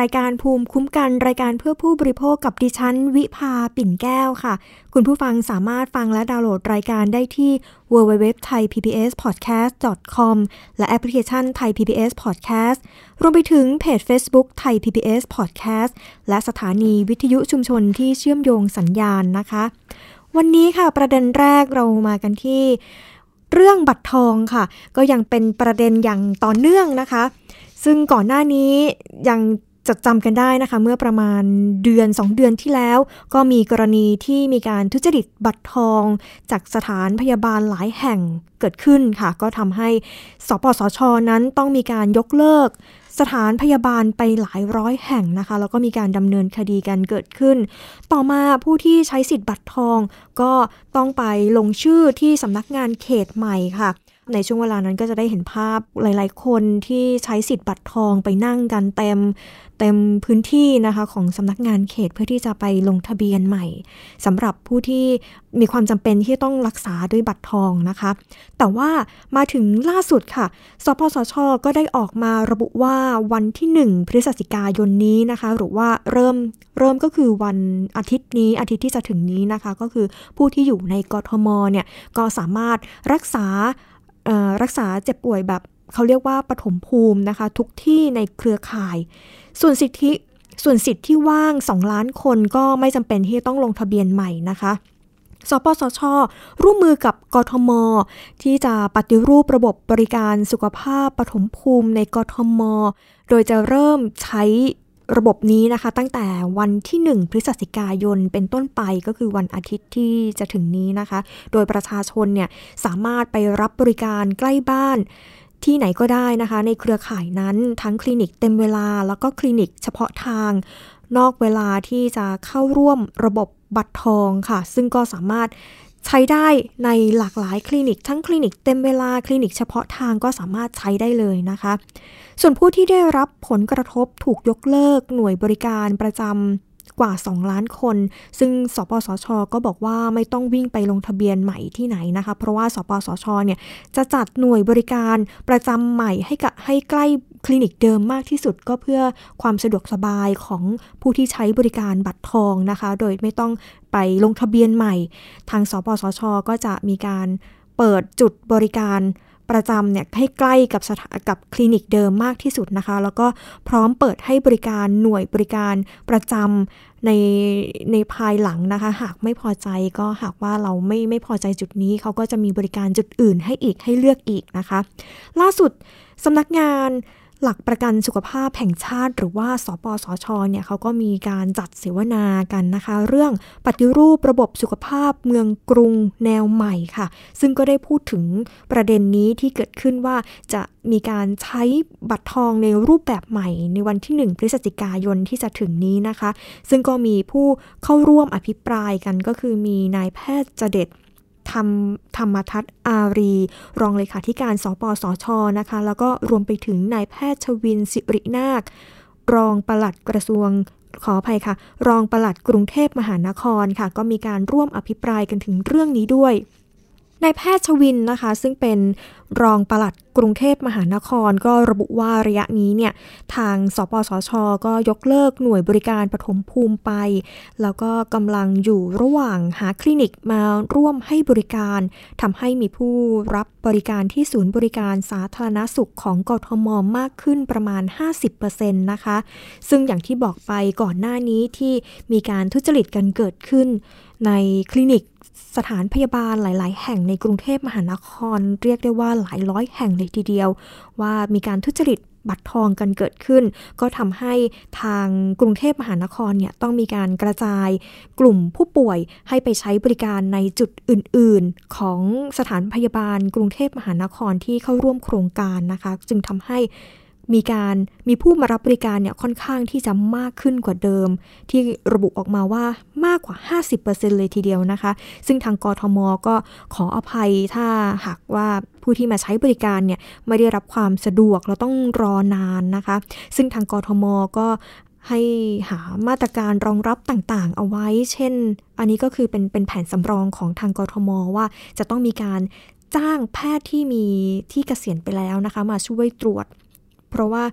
รายการภูมิคุ้มกันรายการเพื่อผู้บริโภคกับดิฉัน วิภาปิ่นแก้วค่ะ คุณผู้ฟังสามารถฟังและดาวน์โหลดรายการได้ที่ www.thaipbspodcast.com และแอปพลิเคชัน Thai PBS Podcast รวมไปถึงเพจ Facebook Thai PBS Podcast และสถานีวิทยุชุมชนที่เชื่อมโยงสัญญาณนะคะ วันนี้ค่ะประเด็นแรกเรามากันที่เรื่องบัตรทองค่ะ ก็ยังเป็นประเด็นอย่างต่อเนื่องนะคะ ซึ่งก่อนหน้านี้ยัง จดจำกันได้นะคะ เมื่อประมาณเดือน 2 เดือนที่แล้ว ก็มีกรณีที่มีการทุจริตบัตรทอง จากสถานพยาบาลหลายแห่งเกิดขึ้นค่ะ ก็ทำให้สปสช นั้นต้องมีการยกเลิก สถานพยาบาลไปหลายร้อยแห่งนะคะ แล้วก็มีการดำเนินคดีกันเกิดขึ้น ต่อมาผู้ที่ใช้สิทธิ์บัตรทอง ก็ต้องไปลงชื่อที่สำนักงานเขตใหม่ค่ะ ในช่วงเวลานั้นก็จะได้เห็นภาพหลาย ๆ คนที่ใช้สิทธิ์บัตรทองไปนั่งกันเต็มเต็มพื้นที่นะคะของสำนักงานเขตเพื่อที่จะไปลงทะเบียนใหม่สำหรับผู้ที่มีความจำเป็นที่ต้องรักษาด้วยบัตรทองนะคะ แต่ว่ามาถึงล่าสุดค่ะ สปสช ก็ได้ออกมาระบุว่าวันที่ 1 พฤศจิกายนนี้นะคะ หรือว่าเริ่มเริ่มก็คือวันอาทิตย์นี้อาทิตย์ที่จะถึงนี้นะคะ ก็คือผู้ที่อยู่ในกทมเนี่ยก็สามารถรักษา รักษาเจ็บป่วยแบบเขาเรียกว่าปฐมภูมินะคะ ทุกที่ในเครือข่าย ส่วนสิทธิส่วนสิทธิ์ที่ว่าง 2 ล้านคนก็ไม่จำเป็นที่จะต้องลงทะเบียนใหม่นะคะ สปสช ร่วมมือกับกทม ที่จะปฏิรูประบบบริการสุขภาพปฐมภูมิในกทม โดยจะเริ่มใช้ ระบบนี้นะคะ ตั้งแต่วันที่ 1 พฤศจิกายนเป็นต้นไปก็คือวันอาทิตย์ที่จะถึงนี้นะคะ โดยประชาชนเนี่ยสามารถไปรับบริการใกล้บ้านที่ไหนก็ได้นะคะ ในเครือข่ายนั้นทั้งคลินิกเต็มเวลา แล้วก็คลินิกเฉพาะทาง นอกเวลาที่จะเข้าร่วมระบบบัตรทองค่ะ ซึ่งก็สามารถ ใช้ได้ในหลากหลายคลินิก ทั้งคลินิกเต็มเวลาคลินิกเฉพาะทางก็สามารถใช้ได้เลยนะคะ ส่วนผู้ที่ได้รับผลกระทบถูกยกเลิกหน่วยบริการประจำกว่า 2 ล้านคน ซึ่งสปสช ก็บอกว่าไม่ต้องวิ่งไปลงทะเบียนใหม่ที่ไหนนะคะ เพราะว่าสปสช เนี่ยจะจัดหน่วยบริการประจำใหม่ให้กับให้ใกล้ คลินิกเดิมมากที่สุดก็เพื่อความสะดวกสบายของผู้ที่ใช้บริการบัตรทองนะคะ โดยไม่ต้องไปลงทะเบียนใหม่ ทางสปสช ก็จะมีการเปิดจุดบริการประจำเนี่ยให้ใกล้กับกับคลินิกเดิมมากที่สุดนะคะ แล้วก็พร้อมเปิดให้บริการหน่วยบริการประจำในในภายหลังนะคะ หากไม่พอใจก็หากว่าเราไม่ไม่พอใจจุดนี้เขาก็จะมีบริการจุดอื่นให้อีกให้เลือกอีกนะคะ ล่าสุดสำนักงาน หลักประกันสุขภาพแห่งชาติ หรือว่า สปสช เนี่ยเขาก็มีการจัดเสวนากันนะคะ เรื่องปฏิรูประบบสุขภาพเมืองกรุงแนวใหม่ค่ะ ซึ่งก็ได้พูดถึงประเด็นนี้ที่เกิดขึ้นว่าจะมีการใช้บัตรทองในรูปแบบใหม่ ในวันที่ 1 พฤศจิกายนที่จะถึงนี้นะคะ ซึ่งก็มีผู้เข้าร่วมอภิปรายกันก็คือมีนายแพทย์จเด็ด ธรรมธรรมทัศน์อารี รองเลขาธิการสปสชนะคะ แล้วก็รวมไปถึงนายแพทย์ชวินสิรินาค รองปลัดกระทรวงขออภัยค่ะ รองปลัดกรุงเทพมหานครค่ะ ก็มีการร่วมอภิปรายกันถึงเรื่องนี้ด้วย นายแพทย์ชวินนะคะ ซึ่งเป็นรองปลัดกรุงเทพมหานคร ก็ระบุว่าระยะนี้เนี่ย ทางสปสช ก็ยกเลิกหน่วยบริการปฐมภูมิไป แล้วก็กำลังอยู่ระหว่างหาคลินิกมาร่วมให้บริการทำให้มีผู้รับบริการที่ศูนย์บริการสาธารณสุขของกทมมากขึ้นประมาณ 50%นะคะ ซึ่งอย่างที่บอกไปก่อนหน้านี้ที่มีการทุจริตกันเกิดขึ้น ในคลินิก สถานพยาบาลหลาย ๆ แห่งในกรุงเทพมหานคร เรียกได้ว่าหลายร้อยแห่งเลยทีเดียว ว่ามีการทุจริตบัตรทองกันเกิดขึ้น ก็ทำให้ทางกรุงเทพมหานครเนี่ยต้องมีการกระจายกลุ่มผู้ป่วยให้ไปใช้บริการในจุดอื่น ๆ ของสถานพยาบาลกรุงเทพมหานครที่เข้าร่วมโครงการนะคะ จึงทำให้ มีการมีผู้มารับบริการเนี่ยค่อนข้างที่จะมากขึ้นกว่าเดิม ที่ระบุออกมาว่ามากกว่า 50%เลยทีเดียวนะคะ ซึ่งทางกทมก็ขออภัยถ้าหากว่าผู้ที่มาใช้บริการเนี่ยไม่ได้รับความสะดวกเราต้องรอนานนะคะ ซึ่งทางกทมก็ให้หามาตรการรองรับต่างๆ เอาไว้ เช่น อันนี้ก็คือเป็นเป็นแผนสำรองของทางกรทมว่าจะต้องมีการจ้างแพทย์ที่มีที่เกษียณไปแล้วนะคะ มาช่วยตรวจ เพราะว่า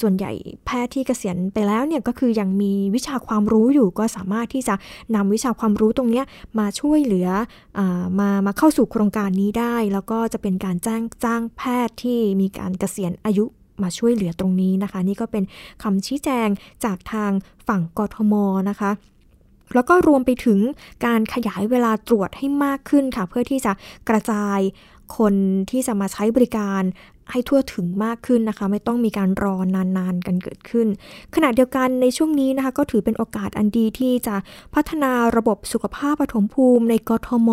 ส่วนใหญ่แพทย์ที่เกษียณไปแล้วเนี่ยก็คือยังมีวิชาความรู้อยู่ก็สามารถที่จะนำวิชาความรู้ตรงนี้มาช่วยเหลืออมามาเข้าสู่โครงการนี้ได้ แล้วก็จะเป็นการจ้างจ้างแพทย์ที่มีการเกษียณอายุมาช่วยเหลือตรงนี้นะคะ นี่ก็เป็นคำชี้แจงจากทางฝั่งกทมนะคะแล้วก็รวมไปถึงการขยายเวลาตรวจให้มากขึ้นค่ะ เพื่อที่จะกระจายคนที่จะมาใช้บริการ ให้ทั่วถึงมากขึ้นนะคะ ไม่ต้องมีการรอนานๆกันเกิดขึ้น ขณะเดียวกันในช่วงนี้นะคะ ก็ถือเป็นโอกาสอันดีที่จะพัฒนาระบบสุขภาพปฐมภูมิในกทม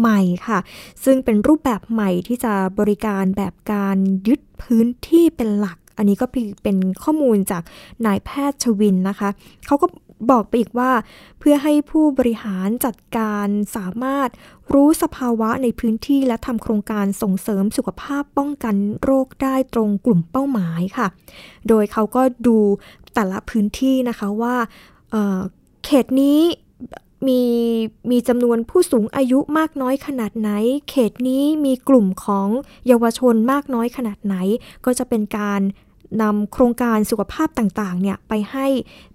ใหม่ค่ะ ซึ่งเป็นรูปแบบใหม่ที่จะบริการแบบการยึดพื้นที่เป็นหลักอันนี้ก็เป็นข้อมูลจากนายแพทย์ชวินนะคะ เขาก็ บอกไปอีกว่า เพื่อให้ผู้บริหารจัดการสามารถรู้สภาวะในพื้นที่และทำโครงการส่งเสริมสุขภาพป้องกันโรคได้ตรงกลุ่มเป้าหมายค่ะ โดยเขาก็ดูแต่ละพื้นที่นะคะว่าเเขตนี้มีมีจำนวนผู้สูงอายุมากน้อยขนาดไหน เขตนี้มีกลุ่มของเยาวชนมากน้อยขนาดไหน ก็จะเป็นการ นำโครงการสุขภาพต่างๆเนี่ยไปให้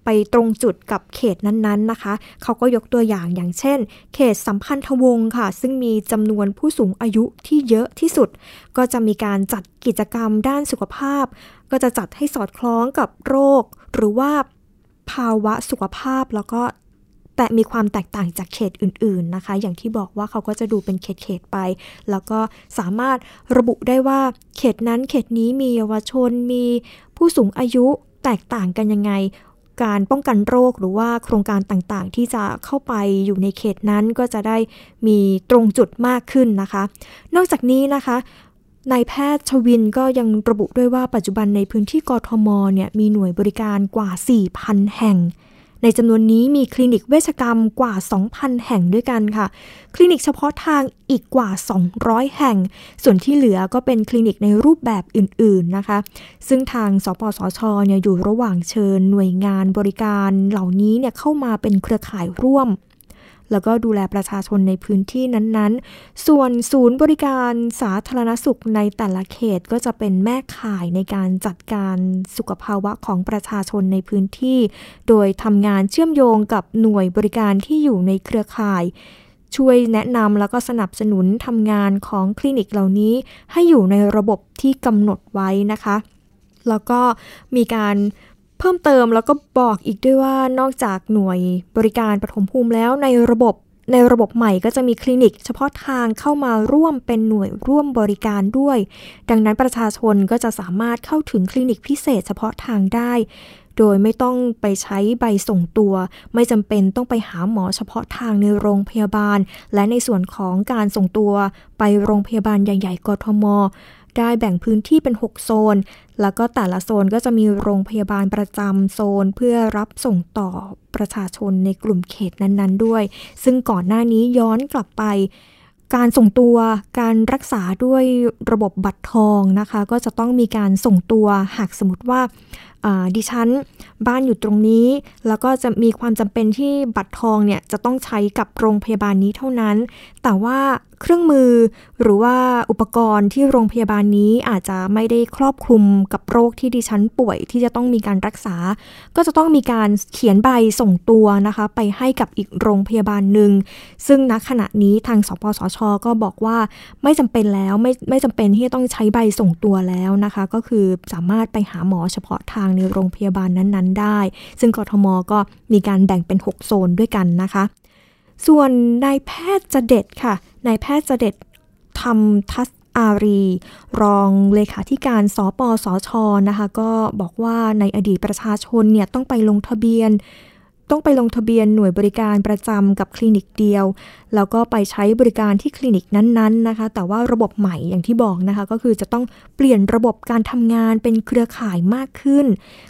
ไปตรงจุดกับเขตนั้นๆนะคะ เขาก็ยกตัวอย่างอย่างเช่น เขตสัมพันธวงศ์ค่ะ ซึ่งมีจำนวนผู้สูงอายุที่เยอะที่สุด ก็จะมีการจัดกิจกรรมด้านสุขภาพ ก็จะจัดให้สอดคล้องกับโรค หรือว่าภาวะสุขภาพแล้วก็ แต่มีความแตกต่างจากเขตอื่น ๆนะคะ อย่างที่บอกว่าเขาก็จะดูเป็นเขต ๆ ไป แล้วก็สามารถระบุได้ว่าเขตนั้นเขตนี้มีเยาวชนมีผู้สูงอายุแตกต่างกันยังไงการป้องกันโรคหรือว่าโครงการต่างๆ ที่จะเข้าไปอยู่ในเขตนั้นก็จะได้มีตรงจุดมากขึ้นนะคะ นอกจากนี้นะคะนายแพทย์ชวินก็ยังระบุด้วยว่าปัจจุบันในพื้นที่กทมเนี่ยมีหน่วยบริการกว่า 4,000 แห่ง ในจำนวนนี้มีคลินิกเวชกรรมกว่า 2,000 แห่งด้วยกันค่ะ คลินิกเฉพาะทางอีกกว่า 200 แห่ง ส่วนที่เหลือก็เป็นคลินิกในรูปแบบอื่นๆนะคะ ซึ่งทางสปสชเนี่ยอยู่ระหว่างเชิญหน่วยงานบริการเหล่านี้เนี่ยเข้ามาเป็นเครือข่ายร่วม แล้วก็ดูแลประชาชนในพื้นที่นั้นๆ ส่วนศูนย์บริการสาธารณสุขในแต่ละเขตก็จะเป็นแม่ข่ายในการจัดการสุขภาวะของประชาชนในพื้นที่ โดยทำงานเชื่อมโยงกับหน่วยบริการที่อยู่ในเครือข่ายช่วยแนะนำแล้วก็สนับสนุนทำงานของคลินิกเหล่านี้ ให้อยู่ในระบบที่กำหนดไว้นะคะ แล้วก็มีการ เพิ่มเติมแล้วก็บอกอีกด้วยว่านอกจากหน่วยบริการปฐมภูมิแล้วในระบบในระบบใหม่ก็จะมีคลินิก เฉพาะทางเข้ามาร่วมเป็นหน่วยร่วมบริการด้วย ดังนั้นประชาชนก็จะสามารถเข้าถึงคลินิกพิเศษเฉพาะทางได้ โดยไม่ต้องไปใช้ใบส่งตัว ไม่จำเป็นต้องไปหาหมอเฉพาะทางในโรงพยาบาล และในส่วนของการส่งตัวไปโรงพยาบาลใหญ่ ๆกทม ได้แบ่งพื้นที่เป็น 6 โซน แล้วก็แต่ละโซนก็จะมีโรงพยาบาลประจำโซน เพื่อรับส่งต่อประชาชนในกลุ่มเขตนั้น ๆ ด้วย ซึ่งก่อนหน้านี้ย้อนกลับไป การส่งตัวการรักษาด้วยระบบบัตรทองนะคะ ก็จะต้องมีการส่งตัวหากสมมติว่า ดิฉันบ้านอยู่ตรงนี้ แล้วก็จะมีความจำเป็นที่บัตรทองเนี่ยจะต้องใช้กับโรงพยาบาลนี้เท่านั้น แต่ว่าเครื่องมือหรือว่าอุปกรณ์ที่โรงพยาบาลนี้อาจจะไม่ได้ครอบคลุมกับโรคที่ดิฉันป่วยที่จะต้องมีการรักษา ก็จะต้องมีการเขียนใบส่งตัวนะคะ ไปให้กับอีกโรงพยาบาลหนึ่ง ซึ่งณขณะนี้ทางสปสช ก็บอกว่าไม่จำเป็นแล้วไม่ไม่จำเป็นที่จะต้องใช้ใบส่งตัวแล้วนะคะ ก็คือสามารถไปหาหมอเฉพาะทางในโรงพยาบาลนั้นๆ ได้ ซึ่งกทมก็มีการแบ่งเป็น 6 โซนด้วยกันนะคะ ส่วนนายแพทย์จะเด็ดค่ะนายแพทย์จะเด็ดทำทัศอารี รองเลขาธิการสปสชนะคะ ก็บอกว่าในอดีตประชาชนเนี่ยต้องไปลงทะเบียน ต้องไปลงทะเบียนหน่วยบริการประจำกับคลินิกเดียว แล้วก็ไปใช้บริการที่คลินิกนั้นๆนะคะ แต่ว่าระบบใหม่อย่างที่บอกนะคะ ก็คือจะต้องเปลี่ยนระบบการทำงานเป็นเครือข่ายมากขึ้น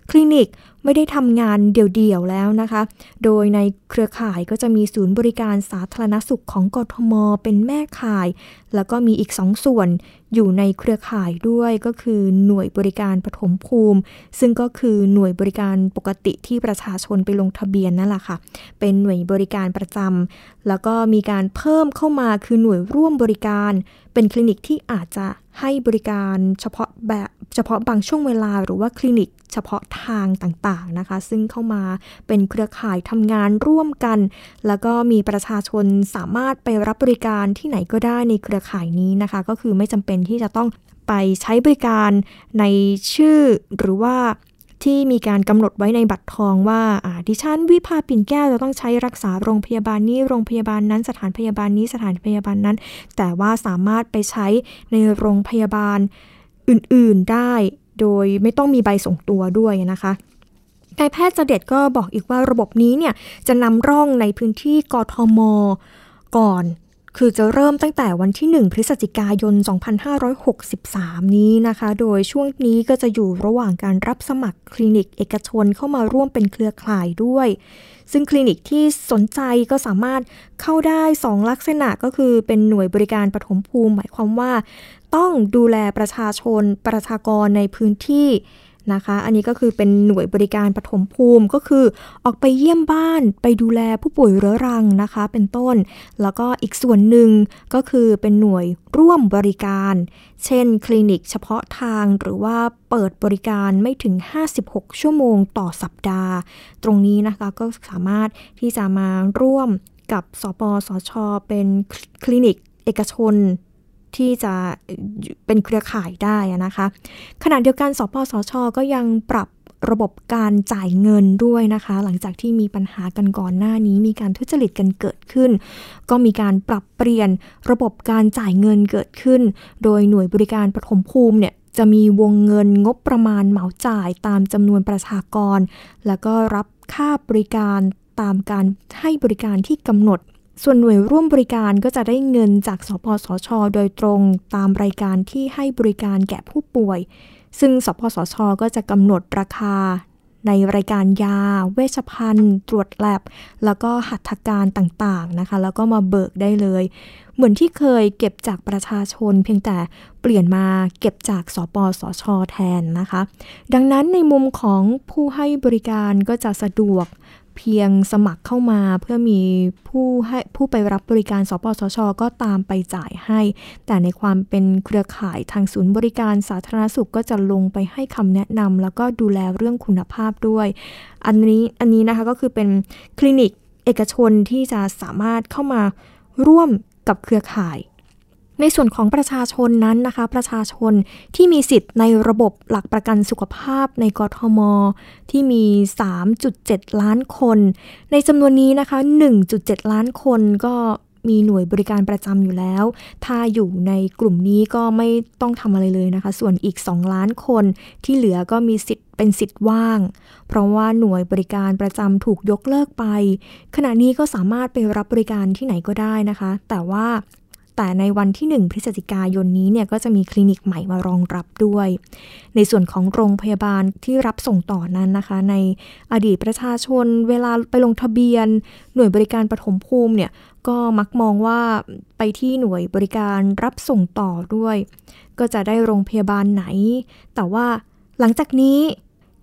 คลินิก ไม่ได้ทำงานเดี่ยวๆแล้วนะคะ โดยในเครือข่ายก็จะมีศูนย์บริการสาธารณสุขของกทม เป็นแม่ข่าย แล้วก็มีอีกสองส่วนอยู่ในเครือข่ายด้วยก็คือหน่วยบริการปฐมภูมิ ซึ่งก็คือหน่วยบริการปกติที่ประชาชนไปลงทะเบียนนั่นแหละค่ะ เป็นหน่วยบริการประจำแล้วก็มีการเพิ่มเข้ามาคือหน่วยร่วมบริการ เป็นคลินิกที่อาจจะให้บริการเฉพาะแบบเฉพาะบางช่วงเวลาหรือว่าคลินิก เฉพาะทางต่างๆนะคะ ซึ่งเข้ามาเป็นเครือข่ายทำงานร่วมกัน แล้วก็มีประชาชนสามารถไปรับบริการที่ไหนก็ได้ในเครือข่ายนี้นะคะ ก็คือไม่จำเป็นที่จะต้องไปใช้บริการในชื่อหรือว่าที่มีการกำหนดไว้ในบัตรทองว่าดิฉันวิภาปิ่นแก้วจะต้องใช้รักษาโรงพยาบาลนี้โรงพยาบาลนั้นสถานพยาบาลนี้สถานพยาบาลนั้น แต่ว่าสามารถไปใช้ในโรงพยาบาลอื่นๆได้ โดยไม่ต้องมีใบส่งตัวด้วยนะคะนายแพทย์เจเด็ดก็บอกอีกว่าระบบนี้เนี่ยจะนำร่องในพื้นที่กทม ก่อน คือจะเริ่มตั้งแต่วันที่ 1 พฤศจิกายน 2563 นี้นะคะ โดยช่วงนี้ก็จะอยู่ระหว่างการรับสมัครคลินิกเอกชนเข้ามาร่วมเป็นเครือข่ายด้วย ซึ่งคลินิกที่สนใจก็สามารถเข้าได้ 2 ลักษณะก็คือเป็นหน่วยบริการปฐมภูมิ หมายความว่า ต้องดูแลประชาชนประชากรในพื้นที่นะคะ อันนี้ก็คือเป็นหน่วยบริการปฐมภูมิก็คือออกไปเยี่ยมบ้านไปดูแลผู้ป่วยเรื้อรังนะคะ เป็นต้น แล้วก็อีกส่วนหนึ่งก็คือเป็นหน่วยร่วมบริการ เช่น คลินิกเฉพาะทางหรือว่าเปิดบริการไม่ถึง 56 ชั่วโมงต่อสัปดาห์ ตรงนี้นะคะก็สามารถที่จะมาร่วมกับสปสช เป็นคลินิกเอกชน ที่จะเป็นเครือข่ายได้นะคะ ขณะเดียวกันสปสช ก็ยังปรับระบบการจ่ายเงินด้วยนะคะ หลังจากที่มีปัญหากันก่อนหน้านี้ มีการทุจริตกันเกิดขึ้น ก็มีการปรับเปลี่ยนระบบการจ่ายเงินเกิดขึ้น โดยหน่วยบริการปฐมภูมิเนี่ยจะมีวงเงินงบประมาณเหมาจ่ายตามจำนวนประชากร แล้วก็รับค่าบริการตามการให้บริการที่กำหนด ส่วนหน่วยร่วมบริการก็จะได้เงินจากสปสช โดยตรงตามรายการที่ให้บริการแก่ผู้ป่วย ซึ่งสปสช ก็จะกำหนดราคา ในรายการยา เวชภัณฑ์ ตรวจแลบ แล้วก็หัตถการต่างๆนะคะ แล้วก็มาเบิกได้เลย เหมือนที่เคยเก็บจากประชาชน เพียงแต่เปลี่ยนมาเก็บจากสปสช แทนนะคะ ดังนั้นในมุมของผู้ให้บริการก็จะสะดวก เพียงสมัครเข้ามาเพื่อมีผู้ให้ผู้ไปรับบริการสปสช ก็ตามไปจ่ายให้ แต่ในความเป็นเครือข่ายทางศูนย์บริการสาธารณสุขก็จะลงไปให้คำแนะนำแล้วก็ดูแลเรื่องคุณภาพด้วย อันนี้อันนี้นะคะก็คือเป็นคลินิกเอกชนที่จะสามารถเข้ามาร่วมกับเครือข่าย ในส่วนของประชาชนนั้นนะคะ ประชาชนที่มีสิทธิ์ในระบบหลักประกันสุขภาพในกทม ที่มี 3.7 ล้านคน ในจำนวนนี้นะคะ 1.7 ล้านคนก็มีหน่วยบริการประจำอยู่แล้ว ถ้าอยู่ในกลุ่มนี้ก็ไม่ต้องทำอะไรเลยนะคะ ส่วนอีก 2 ล้านคนที่เหลือก็มีสิทธิ์เป็นสิทธิ์ว่าง เพราะว่าหน่วยบริการประจำถูกยกเลิกไป ขณะนี้ก็สามารถไปรับบริการที่ไหนก็ได้นะคะ แต่ว่า แต่ในวันที่ 1 พฤศจิกายนนี้เนี่ยก็จะมีคลินิกใหม่มารองรับด้วย ในส่วนของโรงพยาบาลที่รับส่งต่อนั้นนะคะ ในอดีตประชาชนเวลาไปลงทะเบียน หน่วยบริการปฐมภูมิเนี่ยก็มักมองว่าไปที่หน่วยบริการรับส่งต่อด้วย ก็จะได้โรงพยาบาลไหน แต่ว่าหลังจากนี้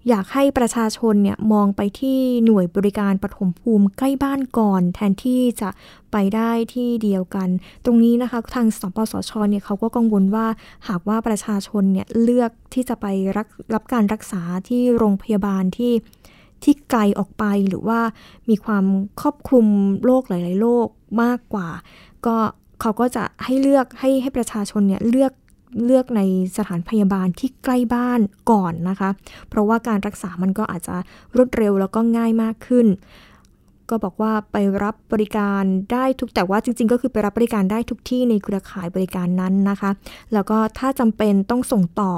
อยากให้ประชาชนเนี่ยมองไปที่หน่วยบริการปฐมภูมิใกล้บ้านก่อน แทนที่จะไปได้ที่เดียวกัน ตรงนี้นะคะทางสปสชเนี่ยเขาก็กังวลว่าหากว่าประชาชนเนี่ยเลือกที่จะไปรัรับการรักษาที่โรงพยาบาลที่ที่ไกลออกไปหรือว่ามีความครอบคลุมโรคหลาย ๆ โรคมากกว่า ก็เขาก็จะให้เลือกให้ให้ประชาชนเนี่ยเลือก เลือกในสถานพยาบาลที่ใกล้บ้านก่อนนะคะ เพราะว่าการรักษามันก็อาจจะรวดเร็วแล้วก็ง่ายมากขึ้น ก็บอกว่าไปรับบริการได้ทุกแต่ว่าจริง ๆ ก็คือไปรับบริการได้ทุกที่ในเครือข่ายบริการนั้นนะคะ แล้วก็ถ้าจำเป็นต้องส่งต่อ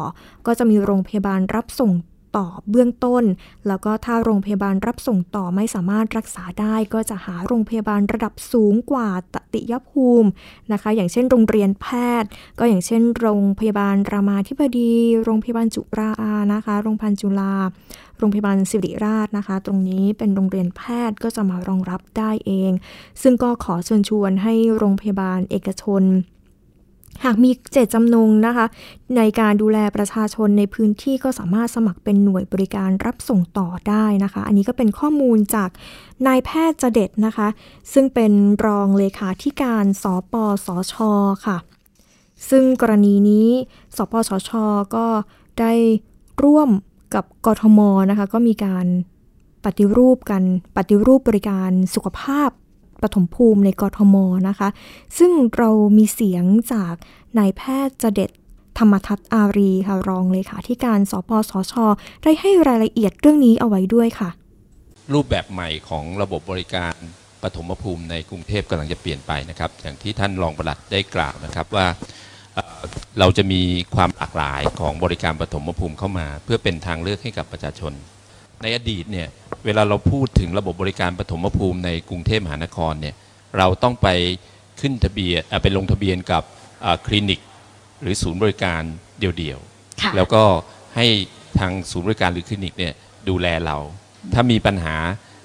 ก็จะมีโรงพยาบาลรับส่ง ต่อเบื้องต้น แล้วก็ถ้าโรงพยาบาลรับส่งต่อไม่สามารถรักษาได้ก็จะหาโรงพยาบาลระดับสูงกว่าตติยภูมินะคะ อย่างเช่นโรงเรียนแพทย์ ก็อย่างเช่น โรงพยาบาลรามาธิบดี โรงพยาบาลจุฬานะคะ โรงพยาบาลจุฬาโรงพยาบาลสิริราชนะคะ ตรงนี้เป็นโรงเรียนแพทย์ก็จะมารองรับได้เอง ซึ่งก็ขอเชิญชวนให้โรงพยาบาลเอกชน หากมีเจตจำนงนะคะ ในการดูแลประชาชนในพื้นที่ก็สามารถสมัครเป็นหน่วยบริการรับส่งต่อได้นะคะ อันนี้ก็เป็นข้อมูลจากนายแพทย์จเด็ดนะคะ ซึ่งเป็นรองเลขาธิการสปสชค่ะ ซึ่งกรณีนี้สปสชก็ได้ร่วมกับกทมนะคะ ก็มีการปฏิรูปกันปฏิรูปบริการสุขภาพ ปฐมภูมิในกทมนะคะ ซึ่งเรามีเสียงจากนายแพทย์จเด็ดธรรมทัศน์อารีค่ะรองเลขาธิการสปสช ได้ให้รายละเอียดเรื่องนี้เอาไว้ด้วยค่ะ รูปแบบใหม่ของระบบบริการปฐมภูมิในกรุงเทพกำลังจะเปลี่ยนไปนะครับ อย่างที่ท่านรองประหลัดได้กล่าวนะครับว่าเราจะมีความหลากหลายของบริการปฐมภูมิเข้ามา เพื่อเป็นทางเลือกให้กับประชาชน ในอดีตเนี่ยเวลาเราพูดถึงระบบบริการปฐมภูมิในกรุงเทพมหานครเนี่ยเราต้องไปขึ้นทะเบียนเอ่อไปลงทะเบียนกับเอ่อคลินิก หรือศูนย์บริการเดี่ยวๆค่ะแล้วก็ให้ทางศูนย์บริการหรือคลินิกเนี่ยดูแลเรา ถ้ามีปัญหา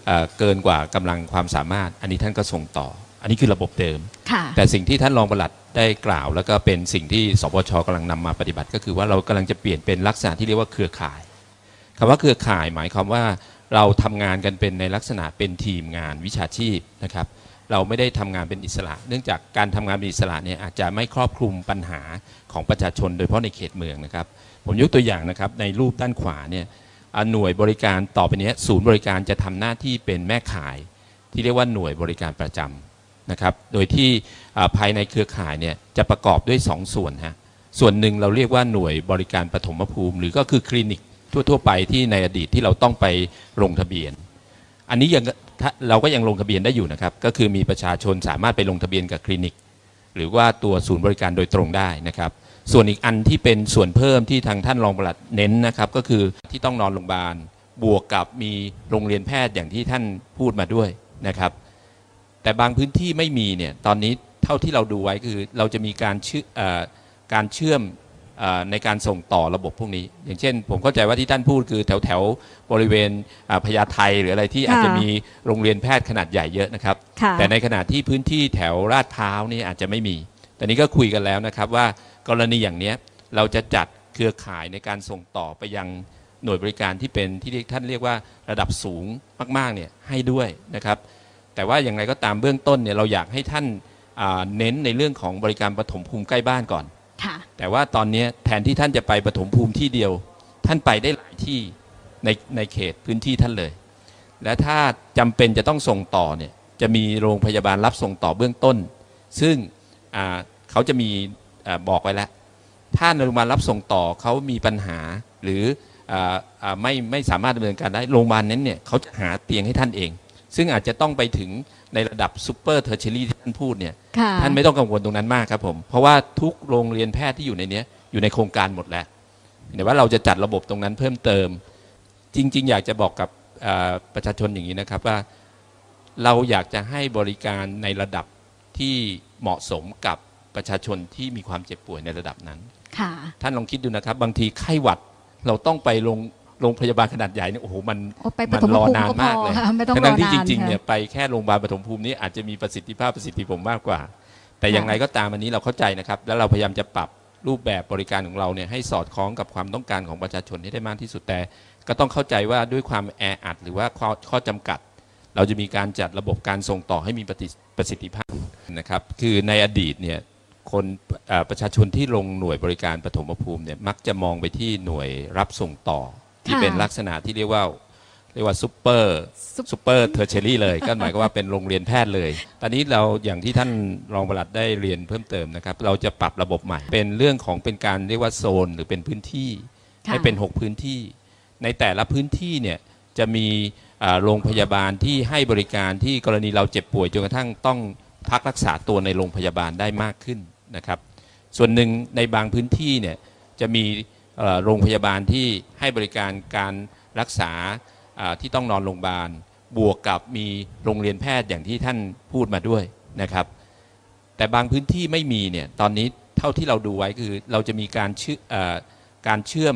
เอ่อเกินกว่ากำลังความสามารถ อันนี้ท่านก็ส่งต่อ อันนี้คือระบบเดิมค่ะแต่สิ่งที่ท่านรองปลัดได้กล่าว แล้วก็เป็นสิ่งที่สปชกำลังนำมาปฏิบัติ ก็คือว่าเรากำลังจะเปลี่ยนเป็นลักษณะที่เรียกว่าเครือข่าย คำว่าเครือข่ายหมายความว่าเราทำงานกันเป็นในลักษณะเป็นทีมงานวิชาชีพนะครับเราไม่ได้ทำงานเป็นอิสระ เนื่องจากการทำงานเป็นอิสระเนี่ยอาจจะไม่ครอบคลุมปัญหาของประชาชน โดยเฉพาะในเขตเมืองนะครับ ผมยกตัวอย่างนะครับในรูปด้านขวาเนี่ยหน่วยบริการต่อไปนี้ศูนย์บริการจะทำหน้าที่เป็นแม่ข่าย ที่เรียกว่าหน่วยบริการประจำนะครับ โดยที่ภายในเครือข่ายเนี่ยจะประกอบด้วย 2ส่วนฮะส่วนหนึ่งเราเรียกว่าหน่วยบริการปฐมภูมิ หรือก็คือคลินิก ทั่ว ๆ ไปที่ในอดีตที่เราต้องไปลงทะเบียน อันนี้ยังเราก็ยังลงทะเบียนได้อยู่นะครับ ก็คือมีประชาชนสามารถไปลงทะเบียนกับคลินิก หรือว่าตัวศูนย์บริการโดยตรงได้นะครับ ส่วนอีกอันที่เป็นส่วนเพิ่มที่ทางท่านรองปลัดเน้นนะครับ ก็คือที่ต้องนอนโรงพยาบาลบวกกับมีโรงเรียนแพทย์อย่างที่ท่านพูดมาด้วยนะครับ แต่บางพื้นที่ไม่มีเนี่ยตอนนี้เท่าที่เราดูไว้คือเราจะมีการเชื่อการเชื่อม ในการส่งต่อระบบพวกนี้ อย่างเช่น ผมเข้าใจว่าที่ท่านพูดคือแถวแถวๆบริเวณอ่าพญาไทหรืออะไรที่อาจจะมีโรงเรียนแพทย์ขนาดใหญ่เยอะนะครับค่ะแต่ในขณะที่พื้นที่แถวลาดพร้าวนี่อาจจะไม่มีแต่นี้ก็คุยกันแล้วนะครับว่ากรณีอย่างเนี้ยเราจะจัดเครือข่ายในการส่งต่อไปยังหน่วยบริการที่เป็นที่เรียกท่านเรียกว่าระดับสูงมากๆเนี่ยให้ด้วยนะครับ แต่ว่าอย่างไรก็ตามเบื้องต้นเนี่ยเราอยากให้ท่านอ่าเน้นในเรื่องของบริการปฐมภูมิใกล้บ้านก่อน ค่ะแต่ว่าตอนนี้แทนที่ท่านจะไปปฐมภูมิที่เดียว ท่านไปได้หลายที่ในในเขตพื้นที่ท่านเลย และถ้าจำเป็นจะต้องส่งต่อเนี่ยจะมีโรงพยาบาลรับส่งต่อเบื้องต้น ซึ่งเขาจะมีอบอกไว้แล้ว ถ้าโรงพยาบาลรับส่งต่อเขามีปัญหาหรืออไม่ไม่สามารถดำเนินการได้โรงพยาบาลนั้นเนี่ยเขาจะหาเตียงให้ท่านเอง ซึ่งอาจจะต้องไปถึง ในระดับ super tertiary ที่ท่านพูดเนี่ยค่ะ ท่านไม่ต้องกังวลตรงนั้นมากครับผมเพราะว่าทุกโรงเรียนแพทย์ที่อยู่ในเนี้ยอยู่ในโครงการหมดแล้วแต่ว่าเราจะจัดระบบตรงนั้นเพิ่มเติม จริง ๆ อยากจะบอกกับเอ่อประชาชนอย่างนี้นะครับว่า เราอยากจะให้บริการในระดับที่เหมาะสมกับประชาชนที่มีความเจ็บป่วยในระดับนั้น ค่ะ ท่านลองคิดดูนะครับ บางทีไข้หวัดเราต้องไปโรง โรงพยาบาลขนาดใหญ่เนี่ยโอ้โหมันโอ้ไปปมันฐมรอภูมินานก็พมากอเลยค่ะไม่ต้องรทั้องๆที่นาจนริงๆเนี่ยค่ะไปแค่โรงพยาบาลปฐมภูมินี้อาจจะมีประสิทธิภาพประสิทธิผลมากกว่า แต่อย่างไรก็ตามอันนี้เราเข้าใจนะครับ แล้วเราพยายามจะปรับรูปแบบบริการของเราเนี่ยให้สอดคล้องกับความต้องการของประชาชนให้ได้มากที่สุดแต่ ก็ต้องเข้าใจว่าด้วยความแออัดหรือว่าข้อข้อจำกัด เราจะมีการจัดระบบการส่งต่อให้มีประสิทธิประสิทธิภาพนะครับ คือในอดีตเนี่ยคนเอ่อประชาชนที่ลงหน่วยบริการปฐมภูมิเนี่ยมักจะมองไปที่หน่วยรับส่งต่อ ที่ค่ะเป็นลักษณะที่เรียกว่าเรียกว่า super sup super tertiary เลย ก็หมายความว่าเป็นโรงเรียนแพทย์เลย ตอนนี้เราอย่างที่ท่านรองปลัดได้เรียนเพิ่มเติมนะครับ เราจะปรับระบบใหม่ เป็นเรื่องของเป็นการเรียกว่าโซน หรือเป็นพื้นที่ค่ะให้เป็น 6 พื้นที่ ในแต่ละพื้นที่เนี่ยจะมีอ่าโรงพยาบาลที่ให้บริการที่กรณีเราเจ็บป่วยจนกระทั่งต้องพักรักษาตัวในโรงพยาบาลได้มากขึ้นนะครับ ส่วนหนึ่งในบางพื้นที่เนี่ยจะมีเอ่อ โรงพยาบาลที่ให้บริการการรักษาอ่าที่ต้องนอนโรงพยาบาล บวกกับมีโรงเรียนแพทย์อย่างที่ท่านพูดมาด้วยนะครับ แต่บางพื้นที่ไม่มีเนี่ยตอนนี้เท่าที่เราดูไว้คือเราจะมีการเชื่อเอ่อการเชื่อม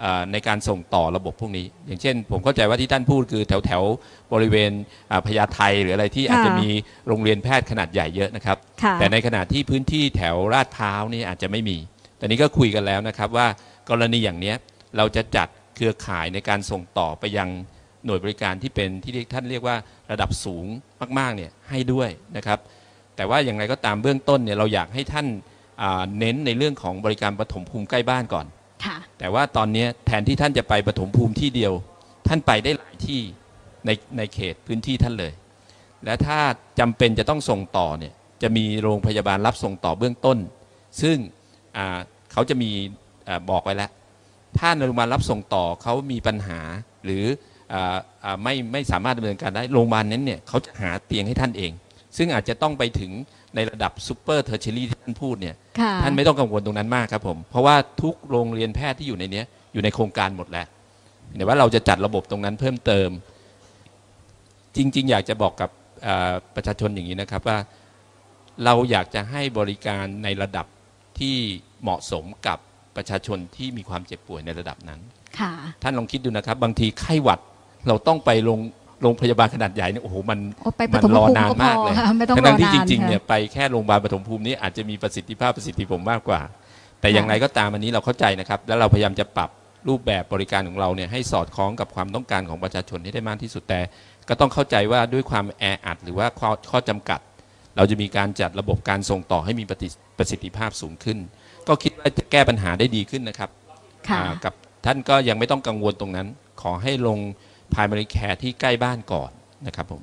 เออในการส่งต่อระบบพวกนี้ อย่างเช่น ผมเข้าใจว่าที่ท่านพูดคือแถวแถวๆบริเวณอ่าพญาไทหรืออะไรที่อาจจะมีโรงเรียนแพทย์ขนาดใหญ่เยอะนะครับค่ะแต่ในขณะที่พื้นที่แถวลาดพร้าวนี่อาจจะไม่มีแต่นี้ก็คุยกันแล้วนะครับว่า กรณีอย่างเนี้ยเราจะจัดเครือข่ายในการส่งต่อไปยังหน่วยบริการที่เป็นที่เรียกท่านเรียกว่าระดับสูงมากๆเนี่ยให้ด้วยนะครับ แต่ว่าอย่างไรก็ตามเบื้องต้นเนี่ยเราอยากให้ท่านอ่าเน้นในเรื่องของบริการปฐมภูมิใกล้บ้านก่อนค่ะแต่ว่าตอนเนี้ยแทนที่ท่านจะไปปฐมภูมิที่เดียว ท่านไปได้หลายที่ในในเขตพื้นที่ท่านเลย และถ้าจำเป็นจะต้องส่งต่อเนี่ยจะมีโรงพยาบาลรับส่งต่อเบื้องต้น ซึ่งอ่าเขาจะมีอา บอกไว้แล้ว ถ้าโรงพยาบาลรับส่งต่อเขามีปัญหาหรืออาอ่าไม่ไม่สามารถดำเนินการได้โรงพยาบาลนั้นเนี่ยเขาจะหาเตียงให้ท่านเอง ซึ่งอาจจะต้องไปถึงในระดับ super tertiary ที่ท่านพูดเนี่ยค่ะท่านไม่ต้องกังวลตรงนั้นมากครับผมเพราะว่าทุกโรงเรียนแพทย์ที่อยู่ในเนี้ยอยู่ในโครงการหมดแล้วแต่ว่าเราจะจัดระบบตรงนั้นเพิ่มเติม จริง ๆ อยากจะบอกกับอ่าประชาชนอย่างนี้นะครับว่าเราอยากจะให้บริการในระดับที่เหมาะสมกับ ประชาชนที่มีความเจ็บป่วยในระดับนั้น ค่ะ ท่านลองคิดดูนะครับ บางทีไข้หวัดเราต้องไปโรงโรงพยาบาลขนาดใหญ่เนี่ยโอ้โหมันโอ้ไปปมันฐมรอภูมินานก็พมากอเลยค่ะไม่ต้องรทั้องๆที่นานจริงๆเนี่ยค่ะไปแค่โรงพยาบาลปฐมภูมินี้อาจจะมีประสิทธิภาพประสิทธิผลมากกว่า แต่อย่างไรก็ตามอันนี้เราเข้าใจนะครับ แล้วเราพยายามจะปรับรูปแบบบริการของเราเนี่ยให้สอดคล้องกับความต้องการของประชาชนให้ได้มากที่สุดแต่ ก็ต้องเข้าใจว่าด้วยความแออัดหรือว่าข้อข้อจำกัด เราจะมีการจัดระบบการส่งต่อให้มีประสิทธิประสิทธิภาพสูงขึ้น ก็คิดว่าจะแก้ปัญหาได้ดีขึ้นนะครับค่ะ อ่ากับท่านก็ยังไม่ต้องกังวลตรงนั้น ขอให้ลง primary care ที่ใกล้บ้านก่อนนะครับผม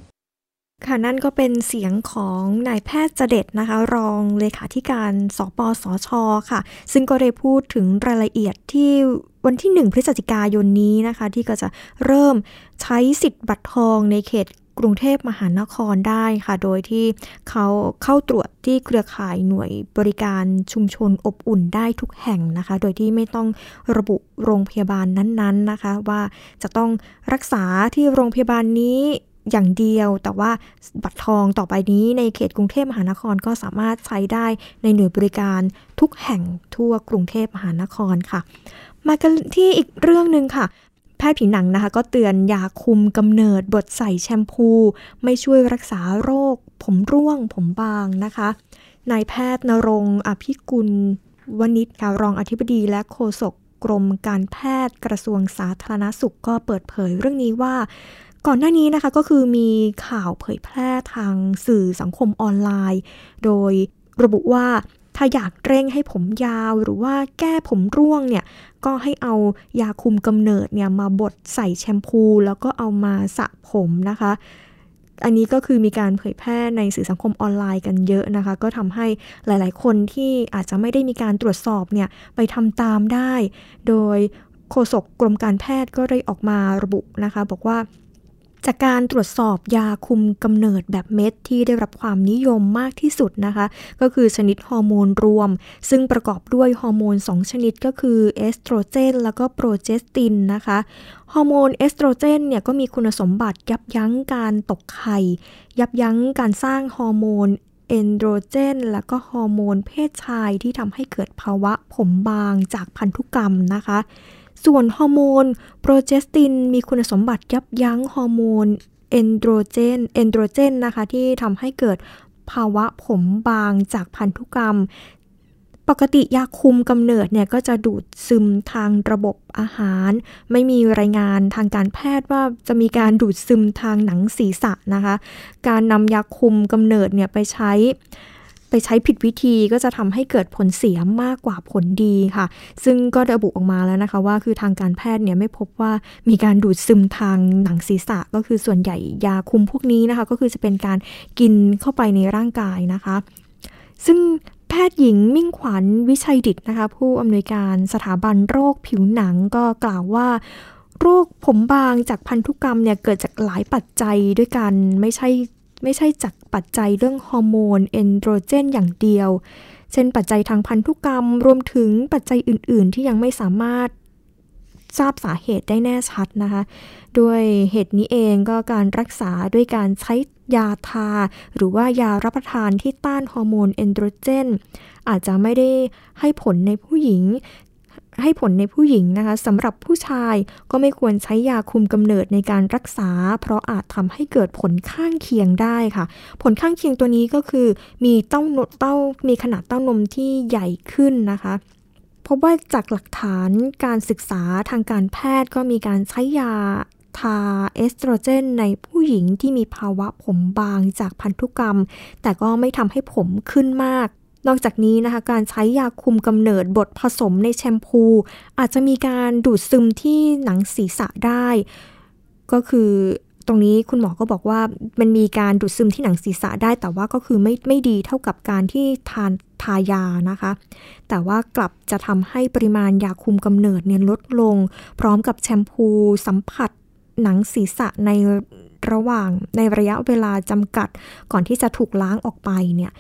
ค่ะนั่นก็เป็นเสียงของนายแพทย์เจเด็ดนะคะ รองเลขาธิการสปสชค่ะ ซึ่งก็ได้พูดถึงรายละเอียดที่วันที่ 1 พฤศจิกายนนี้นะคะ ที่ก็จะเริ่มใช้สิทธิ์บัตรทองในเขต กรุงเทพมหานครได้ค่ะ โดยที่เขาเข้าตรวจที่เครือข่ายหน่วยบริการชุมชนอบอุ่นได้ทุกแห่งนะคะ โดยที่ไม่ต้องระบุโรงพยาบาลนั้นๆนะคะ ว่าจะต้องรักษาที่โรงพยาบาลนี้อย่างเดียวแต่ว่าบัตรทองต่อไปนี้ในเขตกรุงเทพมหานครก็สามารถใช้ได้ในหน่วยบริการทุกแห่งทั่วกรุงเทพมหานครค่ะ มากันที่อีกเรื่องหนึ่งค่ะ แพทย์ผิวหนังนะคะ ก็เตือนยาคุมกำเนิดบทใส่แชมพู ไม่ช่วยรักษาโรค ผมร่วง ผมบางนะคะนายแพทย์นรงอภิกุลวณิชค่ะรองอธิบดีและโฆษกกรมการแพทย์กระทรวงสาธารณสุขก็เปิดเผยเรื่องนี้ว่า ก่อนหน้านี้นะคะก็คือมีข่าวเผยแพร่ทางสื่อสังคมออนไลน์ โดยระบุว่าถ้าอยากเร่งให้ผมยาวหรือว่าแก้ผมร่วงเนี่ย ก็ให้เอายาคุมกำเนิดเนี่ยมาบดใส่แชมพู แล้วก็เอามาสระผมนะคะ อันนี้ก็คือมีการเผยแพร่ในสื่อสังคมออนไลน์กันเยอะนะคะ ก็ทำให้หลาย ๆ คนที่อาจจะไม่ได้มีการตรวจสอบเนี่ยไปทำตามได้ โดยโฆษกกรมการแพทย์ก็ได้ออกมาระบุนะคะ บอกว่า จากการตรวจสอบยาคุมกำเนิดแบบเม็ดที่ได้รับความนิยมมากที่สุดนะคะ ก็คือชนิดฮอร์โมนรวม ซึ่งประกอบด้วยฮอร์โมน 2 ชนิดก็คือเอสโตรเจน แล้วก็โปรเจสตินนะคะฮอร์โมนเอสโตรเจนเนี่ยก็มีคุณสมบัติยับยั้งการตกไข่ ยับยั้งการสร้างฮอร์โมนแอนโดรเจน แล้วก็ฮอร์โมนเพศชายที่ทำให้เกิดภาวะผมบางจากพันธุกรรมนะคะ ส่วนฮอร์โมน โปรเจสตินมีคุณสมบัติยับยั้งฮอร์โมนแอนโดรเจนแอนโดรเจนนะคะ ที่ทำให้เกิดภาวะผมบางจากพันธุกรรม ปกติยาคุมกำเนิดเนี่ยก็จะดูดซึมทางระบบอาหาร ไม่มีรายงานทางการแพทย์ว่าจะมีการดูดซึมทางหนังศีรษะนะคะ การนำยาคุมกำเนิดเนี่ยไปใช้ ไปใช้ผิดวิธีก็จะทำให้เกิดผลเสียมากกว่าผลดีค่ะ ซึ่งก็ระบุออกมาแล้วนะคะ ว่าคือทางการแพทย์เนี่ยไม่พบว่ามีการดูดซึมทางหนังศีรษะ ก็คือส่วนใหญ่ยาคุมพวกนี้นะคะ ก็คือจะเป็นการกินเข้าไปในร่างกายนะคะ ซึ่งแพทย์หญิงมิ่งขวัญวิชัยดิตนะคะ ผู้อำนวยการสถาบันโรคผิวหนังก็กล่าวว่าโรคผมบางจากพันธุกรรมเนี่ยเกิดจากหลายปัจจัยด้วยกันไม่ใช่ ไม่ใช่จากปัจจัยเรื่องฮอร์โมนเอนโดรเจนอย่างเดียว เช่นปัจจัยทางพันธุกรรม รวมถึงปัจจัยอื่น ๆ ที่ยังไม่สามารถทราบสาเหตุได้แน่ชัดนะคะ ด้วยเหตุนี้เองก็การรักษาด้วยการใช้ยาทา หรือว่ายารับประทานที่ต้านฮอร์โมนเอนโดรเจน อาจจะไม่ได้ให้ผลในผู้หญิง ให้ผลในผู้หญิงนะคะสำหรับผู้ชายก็ไม่ควรใช้ยาคุมกำเนิดในการรักษา เพราะอาจทำให้เกิดผลข้างเคียงได้ค่ะ ผลข้างเคียงตัวนี้ก็คือ มีเต้านมเต้ามีขนาดเต้านมที่ใหญ่ขึ้นนะคะพบว่าจากหลักฐานการศึกษาทางการแพทย์ก็มีการใช้ยาทาเอสโตรเจนในผู้หญิงที่มีภาวะผมบางจากพันธุกรรม แต่ก็ไม่ทำให้ผมขึ้นมาก นอกจากนี้นะคะการใช้ยาคุมกำเนิดบดผสมในแชมพู อาจจะมีการดูดซึมที่หนังศีรษะได้ ก็คือตรงนี้คุณหมอก็บอกว่ามันมีการดูดซึมที่หนังศีรษะได้ แต่ว่าก็คือไม่ไม่ดีเท่ากับการที่ทานทายานะคะ แต่ว่ากลับจะทำให้ปริมาณยาคุมกำเนิดเนี่ยลดลง พร้อมกับแชมพูสัมผัสหนังศีรษะในระหว่างในระยะเวลาจำกัด ก่อนที่จะถูกล้างออกไปเนี่ย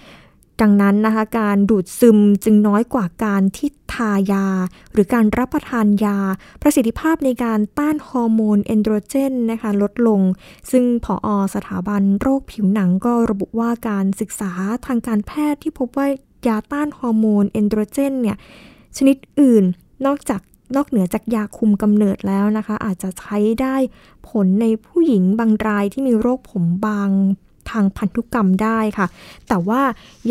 ดังนั้นนะคะการดูดซึมจึงน้อยกว่าการที่ทายา หรือการรับประทานยา ประสิทธิภาพในการต้านฮอร์โมนเอนโดรเจนนะคะลดลง ซึ่งผออสถาบันโรคผิวหนังก็ระบุว่าการศึกษาทางการแพทย์ที่พบว่ายาต้านฮอร์โมนเอนโดรเจนเนี่ยชนิดอื่นนอกจากนอกเหนือจากยาคุมกำเนิดแล้วนะคะ อาจจะใช้ได้ผลในผู้หญิงบางรายที่มีโรคผมบาง ทางพันธุกรรมได้ค่ะ แต่ว่า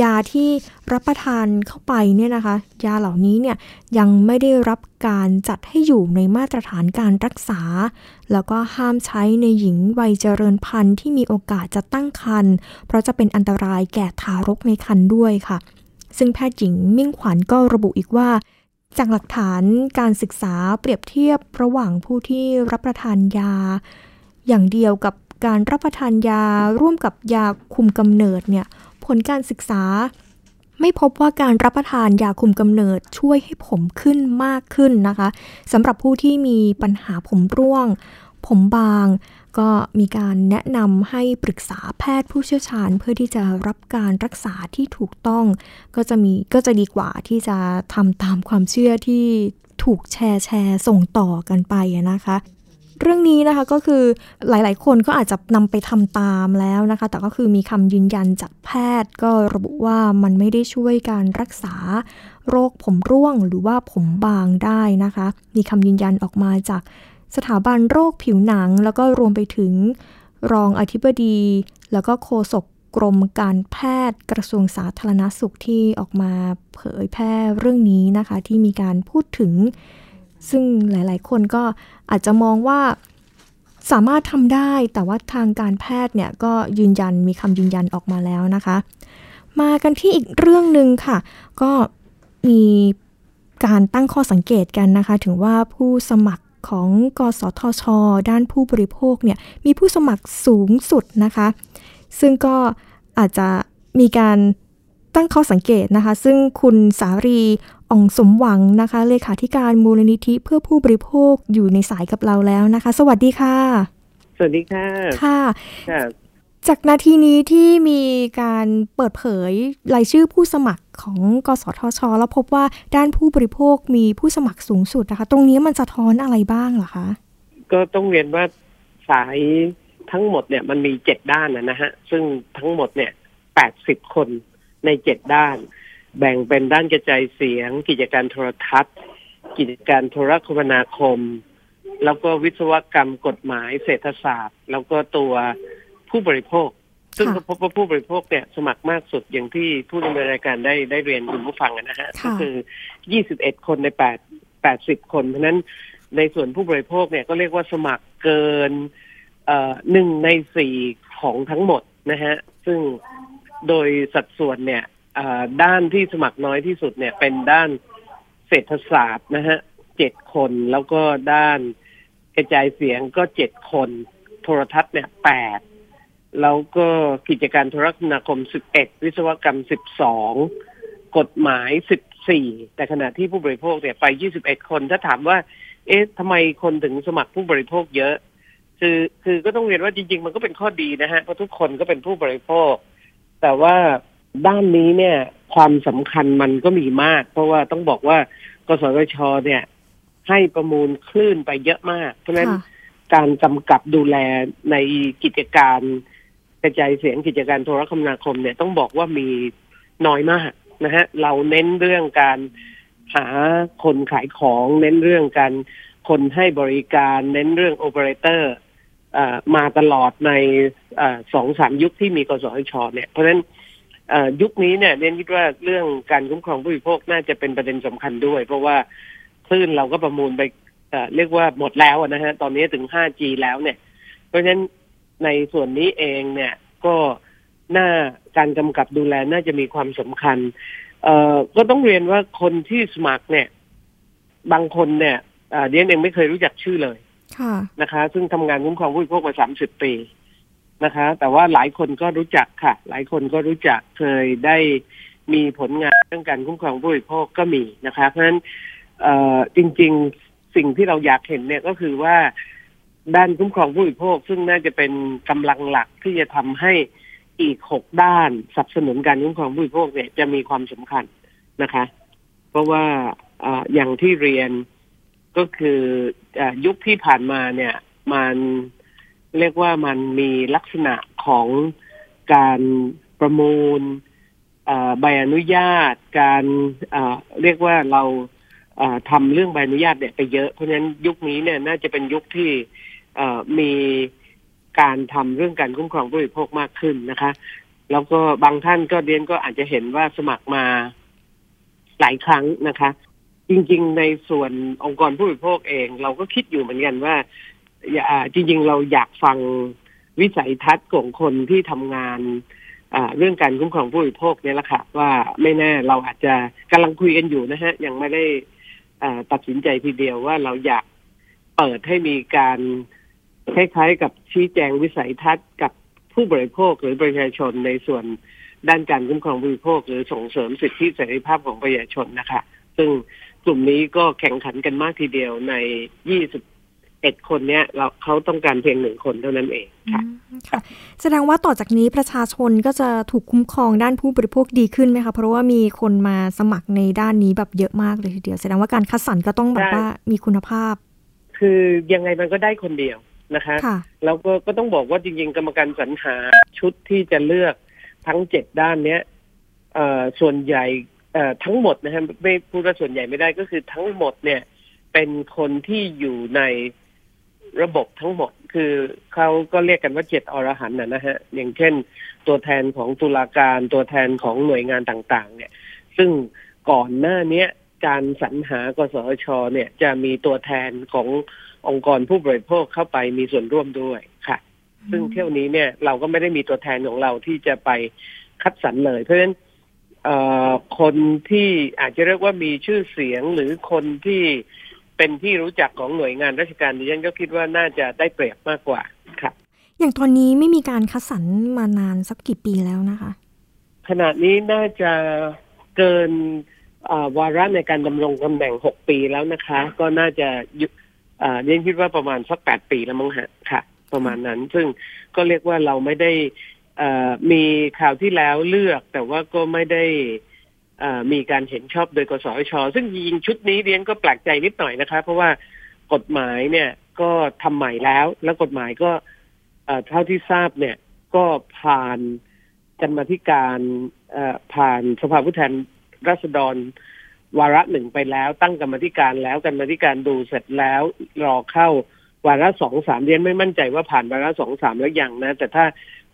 ยาที่รับประทานเข้าไปเนี่ยนะคะ ยาเหล่านี้เนี่ยยังไม่ได้รับการจัดให้อยู่ในมาตรฐานการรักษา แล้วก็ห้ามใช้ในหญิงวัยเจริญพันธุ์ที่มีโอกาสจะตั้งครรภ์เพราะจะเป็นอันตรายแก่ทารกในครรภ์ด้วยค่ะ ซึ่งแพทย์หญิงมิ่งขวัญก็ระบุอีกว่าจากหลักฐานการศึกษาเปรียบเทียบระหว่างผู้ที่รับประทานยา อย่างเดียวกับ การรับประทานยาร่วมกับยาคุมกำเนิดเนี่ยผลการศึกษา ไม่พบว่าการรับประทานยาคุมกำเนิดช่วยให้ผมขึ้นมากขึ้นนะคะสำหรับผู้ที่มีปัญหาผมร่วง ผมบางก็มีการแนะนำให้ปรึกษาแพทย์ผู้เชี่ยวชาญ เพื่อที่จะรับการรักษาที่ถูกต้อง ก็จะมีก็จะดีกว่าที่จะทำตามความเชื่อที่ถูกแชร์แชร์ส่งต่อกันไปนะคะ เรื่องนี้นะคะก็คือหลาย ๆ คนก็อาจจะนำไปทำตามแล้วนะคะ แต่ก็คือมีคำยืนยันจากแพทย์ ก็ระบุว่ามันไม่ได้ช่วยการรักษาโรคผมร่วงหรือว่าผมบางได้นะคะ มีคำยืนยันออกมาจากสถาบันโรคผิวหนัง แล้วก็รวมไปถึงรองอธิบดี แล้วก็โฆษกกรมการแพทย์กระทรวงสาธารณสุขที่ออกมาเผยแพร่เรื่องนี้นะคะ ที่มีการพูดถึง ซึ่งหลายๆ คนก็อาจจะมองว่าสามารถทำได้ แต่ว่าทางการแพทย์เนี่ยก็ยืนยันมีคำยืนยันออกมาแล้วนะคะ มากันที่อีกเรื่องหนึ่งค่ะ ก็มีการตั้งข้อสังเกตกันนะคะ ถึงว่าผู้สมัครของกสทช ด้านผู้บริโภคเนี่ยมีผู้สมัครสูงสุดนะคะ ซึ่งก็อาจจะมีการตั้งข้อสังเกตนะคะ ซึ่งคุณสารี อ่องสมหวังนะคะเลขาธิการมูลนิธิเพื่อผู้บริโภคอยู่ในสายกับเราแล้วนะคะ สวัสดีค่ะ สวัสดีค่ะค่ะค่ะจากนาทีนี้ที่มีการเปิดเผยรายชื่อผู้สมัครของกสทช แล้วพบว่าด้านผู้บริโภคมีผู้สมัครสูงสุดนะคะ ตรงนี้มันสะท้อนอะไรบ้างเหรอคะ ก็ต้องเรียนว่าสายทั้งหมดเนี่ยมันมีเจ็ดด้านนะฮะ ซึ่งทั้งหมดเนี่ยแปดสิบคนในเจ็ดด้าน แบ่งเป็นด้านกระจายเสียง กิจการโทรทัศน์ กิจการโทรคมนาคม แล้วก็วิศวกรรมกฎหมายเศรษฐศาสตร์ แล้วก็ตัวผู้บริโภค ซึ่งก็พบว่าผู้บริโภคเนี่ยสมัครมากสุดอย่างที่ผู้ดำเนินรายการได้ได้เรียนคุณผู้ฟังนะฮะก็คือ 21 คนใน 8 80 คน เพราะนั้นในส่วนผู้บริโภคเนี่ยก็เรียกว่าสมัครเกินหนึ่งในสี่ของทั้งหมดนะฮะ ซึ่งโดยสัดส่วนเนี่ย ด้านที่สมัครน้อยที่สุดเนี่ย เป็นด้านเศรษฐศาสตร์นะฮะเจ็ดคนแล้วก็ด้านกระจายเสียงก็เจ็ดคน โทรทัศน์เนี่ยแปดแล้วก็กิจการโทรคมนาคมสิบเอ็ดวิศวกรรมสิบสองกฎหมายสิบสี่แต่ขณะที่ผู้บริโภคเนี่ยไปยี่สิบเอ็ดคน ถ้าถามว่า เอ๊ะทำไมคนถึงสมัครผู้บริโภคเยอะ คือคือก็ต้องเรียนว่าจริง ๆ มันก็เป็นข้อดีนะฮะเพราะทุกคนก็เป็นผู้บริโภค แต่ว่า ด้านนี้เนี่ยความสำคัญมันก็มีมาก เพราะว่าต้องบอกว่ากสทชเนี่ย ให้ประมูลคลื่นไปเยอะมาก เพราะฉะนั้นค่ะการกำกับดูแลในกิจการกระจายเสียงกิจการโทรคมนาคมเนี่ยต้องบอกว่ามีน้อยมากนะฮะเราเน้นเรื่องการหาคนขายของเน้นเรื่องการคนให้บริการเน้นเรื่องโอเปอเรเตอร์มาตลอดในสองสามยุคที่มีกสทชเนี่ย เพราะฉะนั้นเอ่อ ยุคนี้เนี่ยเรียนคิดว่าเรื่องการคุ้มครองผู้บริโภคน่าจะเป็นประเด็นสำคัญด้วย เพราะว่าคลื่นเราก็ประมูลไปเอ่อเรียกว่าหมดแล้วอะนะฮะ ตอนนี้ถึง 5G แล้วเนี่ย เพราะฉะนั้นในส่วนนี้เองเนี่ยก็น่าการกำกับดูแลน่าจะมีความสำคัญ เอ่อก็ต้องเรียนว่าคนที่สมัครเนี่ย บางคนเนี่ยเอ่อเดียนเองไม่เคยรู้จักชื่อเลยค่ะนะคะ ซึ่งทำงานคุ้มครองผู้บริโภคมา30ปี นะคะ แต่ว่าหลายคนก็รู้จักค่ะ หลายคนก็รู้จักเคยได้มีผลงานเรื่องการคุ้มครองผู้บริโภคก็มีนะคะ เพราะฉะนั้นจริง ๆสิ่งที่เราอยากเห็นเนี่ยก็คือว่าด้านคุ้มครองผู้บริโภค ซึ่งน่าจะเป็นกำลังหลักที่จะทำให้อีกหกด้านสนับสนุนการคุ้มครองผู้บริโภคเนี่ยจะมีความสำคัญนะคะ เพราะว่าอย่างที่เรียนก็คืออยุคที่ผ่านมาเนี่ย มัน เรียกว่ามันมีลักษณะของการประมูลใบอนุญาต การเรียกว่าเราเอ่อทำเรื่องใบอนุญาตเนี่ยไปเยอะเพราะฉะนั้นยุคนี้เนี่ยน่าจะเป็นยุคที่มีการทำเรื่องการคุ้มครองผู้บริโภคมากขึ้นนะคะ แล้วก็บางท่านก็เรียนก็อาจจะเห็นว่าสมัครมาหลายครั้งนะคะ จริง ๆ ในส่วนองค์กรผู้บริโภคเอง เราก็คิดอยู่เหมือนกันว่า จริง ๆ เราอยากฟังวิสัยทัศน์ของคนที่ทำงานเรื่องการคุ้มครองผู้บริโภคเนี่ยแหละค่ะว่าไม่แน่เราอาจจะกำลังคุยกันอยู่นะฮะ ยังไม่ได้ตัดสินใจทีเดียวว่าเราอยากเปิดให้มีการคล้ายๆกับชี้แจงวิสัยทัศน์กับผู้บริโภคหรือประชาชนในส่วนด้านการคุ้มครองผู้บริโภค หรือส่งเสริมสิทธิเสรีภาพของประชาชนนะคะ ซึ่งกลุ่มนี้ก็แข่งขันกันมากทีเดียวใน 21คนเนี้ยเราเขาต้องการเพียงหนึ่งคนเท่านั้นเองค่ะอืมค่ะแสดงว่าต่อจากนี้ประชาชนก็จะถูกคุ้มครองด้านผู้บริโภคดีขึ้นไหมคะเพราะว่ามีคนมาสมัครในด้านนี้แบบเยอะมากเลยทีเดียวแสดงว่าการคัดสรรก็ต้องแบบใช่ว่ามีคุณภาพ คือยังไงมันก็ได้คนเดียวนะคะค่ะแล้วก็ก็ต้องบอกว่าจริง ๆ กรรมการสรรหาชุดที่จะเลือกทั้งเจ็ดด้านเนี้ยเอ่อส่วนใหญ่เอ่อทั้งหมดนะฮะไม่พูดว่าส่วนใหญ่ไม่ได้ก็คือทั้งหมดเนี่ยเป็นคนที่อยู่ใน ระบบทั้งหมด คือเขาก็เรียกกันว่าเจ็ดอรหันต์นะนะฮะ อย่างเช่น ตัวแทนของตุลาการตัวแทนของหน่วยงานต่างๆ เนี่ย ซึ่งก่อนหน้าเนี้ยการสรรหากสชเนี่ยจะมีตัวแทนขององค์กรผู้บริโภคเข้าไปมีส่วนร่วมด้วยค่ะ ซึ่งเที่ยวนี้เนี่ยเราก็ไม่ได้มีตัวแทนของเราที่จะไปคัดสรรเลย เพราะฉะนั้นคนที่อาจจะเรียกว่ามีชื่อเสียงหรือคนที่ เป็นที่รู้จักของหน่วยงานราชการดิฉันก็คิดว่าน่าจะได้เปรียบมากกว่าค่ะอย่างตอนนี้ไม่มีการคัดสรรมานานสักกี่ปีแล้วนะคะ ขณะนี้น่าจะเกินอ่าวาระในการดำรงตำแหน่งหกปีแล้วนะคะ ก็น่าจะยุอ่าเรียนคิดว่าประมาณสักแปดปีแล้วมั้งฮะค่ะ ประมาณนั้น ซึ่งก็เรียกว่าเราไม่ได้เอ่อมีข่าวที่แล้วเลือก แต่ว่าก็ไม่ได้เอ่อ มีการเห็นชอบโดยกสช ซึ่งจริงชุดนี้เรียนก็แปลกใจนิดหน่อยนะคะเพราะว่ากฎหมายเนี่ยก็ทำใหม่แล้ว แล้วกฎหมายก็เท่าที่ทราบเนี่ย ก็ผ่านกรรมาธิการผ่านสภาผู้แทนราษฎรวาระหนึ่งไปแล้ว ตั้งกรรมธิการแล้วกรรมธิการดูเสร็จแล้วรอเข้าวาระสองสามเรียนไม่มั่นใจว่าผ่านวาระสองสามแล้วยังนะ แต่ถ้า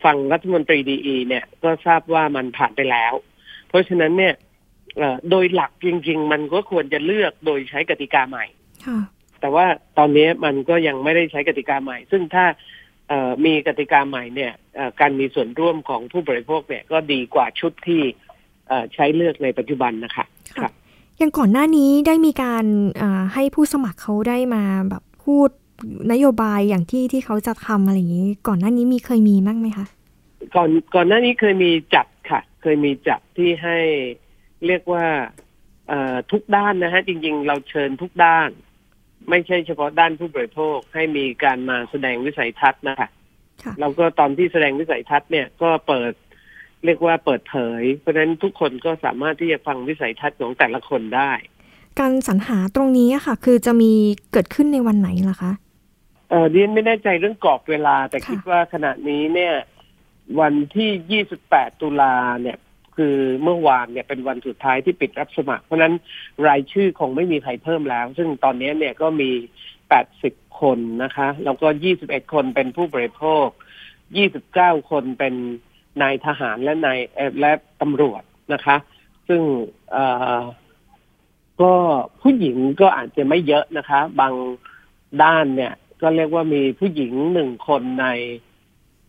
ฟังรัฐมนตรีดีเนี่ยก็ทราบว่ามันผ่านไปแล้ว เพราะฉะนั้นเนี่ย โดยหลักจริง ๆ มันก็ควรจะเลือกโดยใช้กติกาใหม่ค่ะแต่ว่าตอนนี้มันก็ยังไม่ได้ใช้กติกาใหม่ ซึ่งถ้าเอ่อมีกติกาใหม่เนี่ยเอ่อการมีส่วนร่วมของผู้บริโภคเนี่ยก็ดีกว่าชุดที่เอ่อใช้เลือกในปัจจุบันนะคะค่ะอย่างก่อนหน้านี้ได้มีการอ่าให้ผู้สมัครเขาได้มาแบบพูดนโยบายอย่างที่ที่เขาจะทำอะไรอย่างนี้ ก่อนหน้านี้มีเคยมีมั้งไหมคะก่อนก่อนหน้านี้เคยมีจัดค่ะ เคยมีจัดที่ให้ เรียกว่าเอ่อทุกด้านนะฮะจริง ๆ เราเชิญทุกด้าน ไม่ใช่เฉพาะด้านผู้บริโภคให้มีการมาแสดงวิสัยทัศน์นะคะค่ะแล้วก็ตอนที่แสดงวิสัยทัศน์เนี่ยก็เปิด เรียกว่าเปิดเผย เพราะฉะนั้นทุกคนก็สามารถที่จะฟังวิสัยทัศน์ของแต่ละคนได้ การสรรหาตรงนี้อะค่ะ คือจะมีเกิดขึ้นในวันไหนล่ะคะเออเรียนไม่แน่ใจเรื่องกรอบเวลา แต่ค่ะคิดว่าขณะนี้เนี่ย วันที่ 28 ตุลาเนี่ย คือเมื่อวานเนี่ยเป็นวันสุดท้ายที่ปิดรับสมัคร เพราะนั้นรายชื่อคงไม่มีใครเพิ่มแล้ว ซึ่งตอนนี้เนี่ยก็มี 80 คนนะคะ แล้วก็ 21 คนเป็นผู้บริโภค 29 คนเป็นนายทหารและนายเอ่อและตำรวจนะคะ ซึ่งอ่อก็ผู้หญิงก็อาจจะไม่เยอะนะคะ บางด้านเนี่ย ก็เรียกว่ามีผู้หญิงหนึ่งคนใน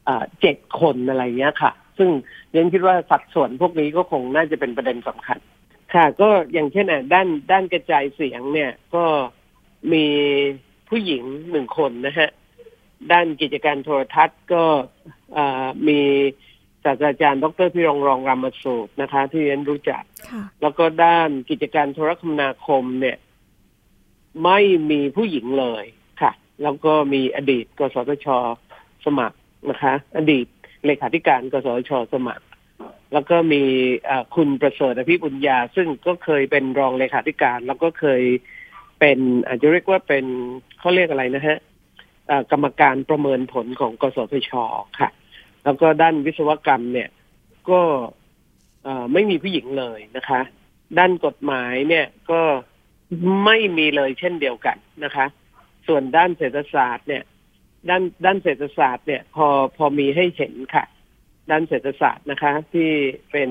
อ่อเจ็ดคนอะไรเงี้ยค่ะ ซึ่งเรียนคิดว่าสัดส่วนพวกนี้ก็คงน่าจะเป็นประเด็นสำคัญ ค่ะ ก็อย่างเช่นอะด้านด้านกระจายเสียงเนี่ยก็มีผู้หญิงหนึ่งคนนะฮะ ด้านกิจการโทรทัศน์ก็เอ่อมีศาสตราจารย์ ดรพิรงรองรามสูตรนะคะ ที่เรียนรู้จักค่ะแล้วก็ด้านกิจการโทรคมนาคมเนี่ย ไม่มีผู้หญิงเลยค่ะ แล้วก็มีอดีตกสทชสมัครนะคะ อดีต เลขาธิการกสชสมัคร แล้วก็มีคุณประเสริฐอภิบุญญา ซึ่งก็เคยเป็นรองเลขาธิการ แล้วก็เคยเป็นอาจจะเรียกว่าเป็นเขาเรียกอะไรนะฮะกรรมการประเมินผลของกสทชค่ะ แล้วก็ด้านวิศวกรรมเนี่ย ก็ไม่มีผู้หญิงเลยนะคะ ด้านกฎหมายเนี่ยก็ไม่มีเลยเช่นเดียวกันนะคะ ส่วนด้านเศรษฐศาสตร์เนี่ย ด้านด้านเศรษฐศาสตร์เนี่ยพอพอมีให้เห็นค่ะ ด้านเศรษฐศาสตร์นะคะ ที่เป็น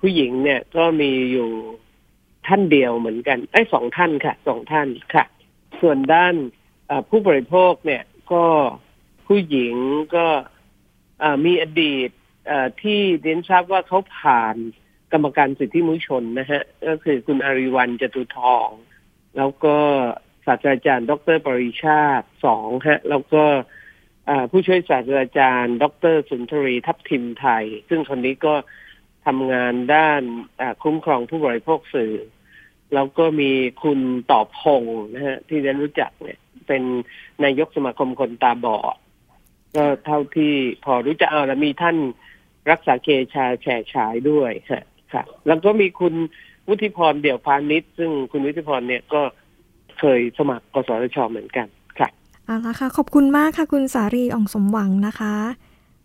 ผู้หญิงเนี่ยก็มีอยู่ท่านเดียวเหมือนกันไอ้สองท่านค่ะสองท่านค่ะ ส่วนด้านผู้บริโภคเนี่ยก็ผู้หญิงก็มีอดีตที่เรียนทราบว่าเขาผ่านกรรมการสิทธิมนุษยชนนะฮะ ก็คือคุณอาริวันจตุทอง แล้วก็ ศาสตราจารย์ ดรปริชาติสองฮะแล้วก็ผู้ช่วยศาสตราจารย์ ดรสุนทรีทัพทิมไทย ซึ่งคนนี้ก็ทำงานด้านคุ้มครองผู้บริโภคสื่อ แล้วก็มีคุณตอบพงษ์นะฮะที่เรียนรู้จักเนี่ย เป็นนายกสมาคมคนตาบอดก็เท่าที่พอรู้จักเอาแล้วมีท่านรักษาเกชาแฉฉายด้วยฮะค่ะ แล้วก็มีคุณวุฒิพรเดี่ยวพาณิชย์ซึ่งคุณวุฒิพรเนี่ยก็เคยสมัครกสทชเหมือนกันค่ะเอาละค่ะ ขอบคุณมากค่ะคุณสารีอ่องสมหวังนะคะ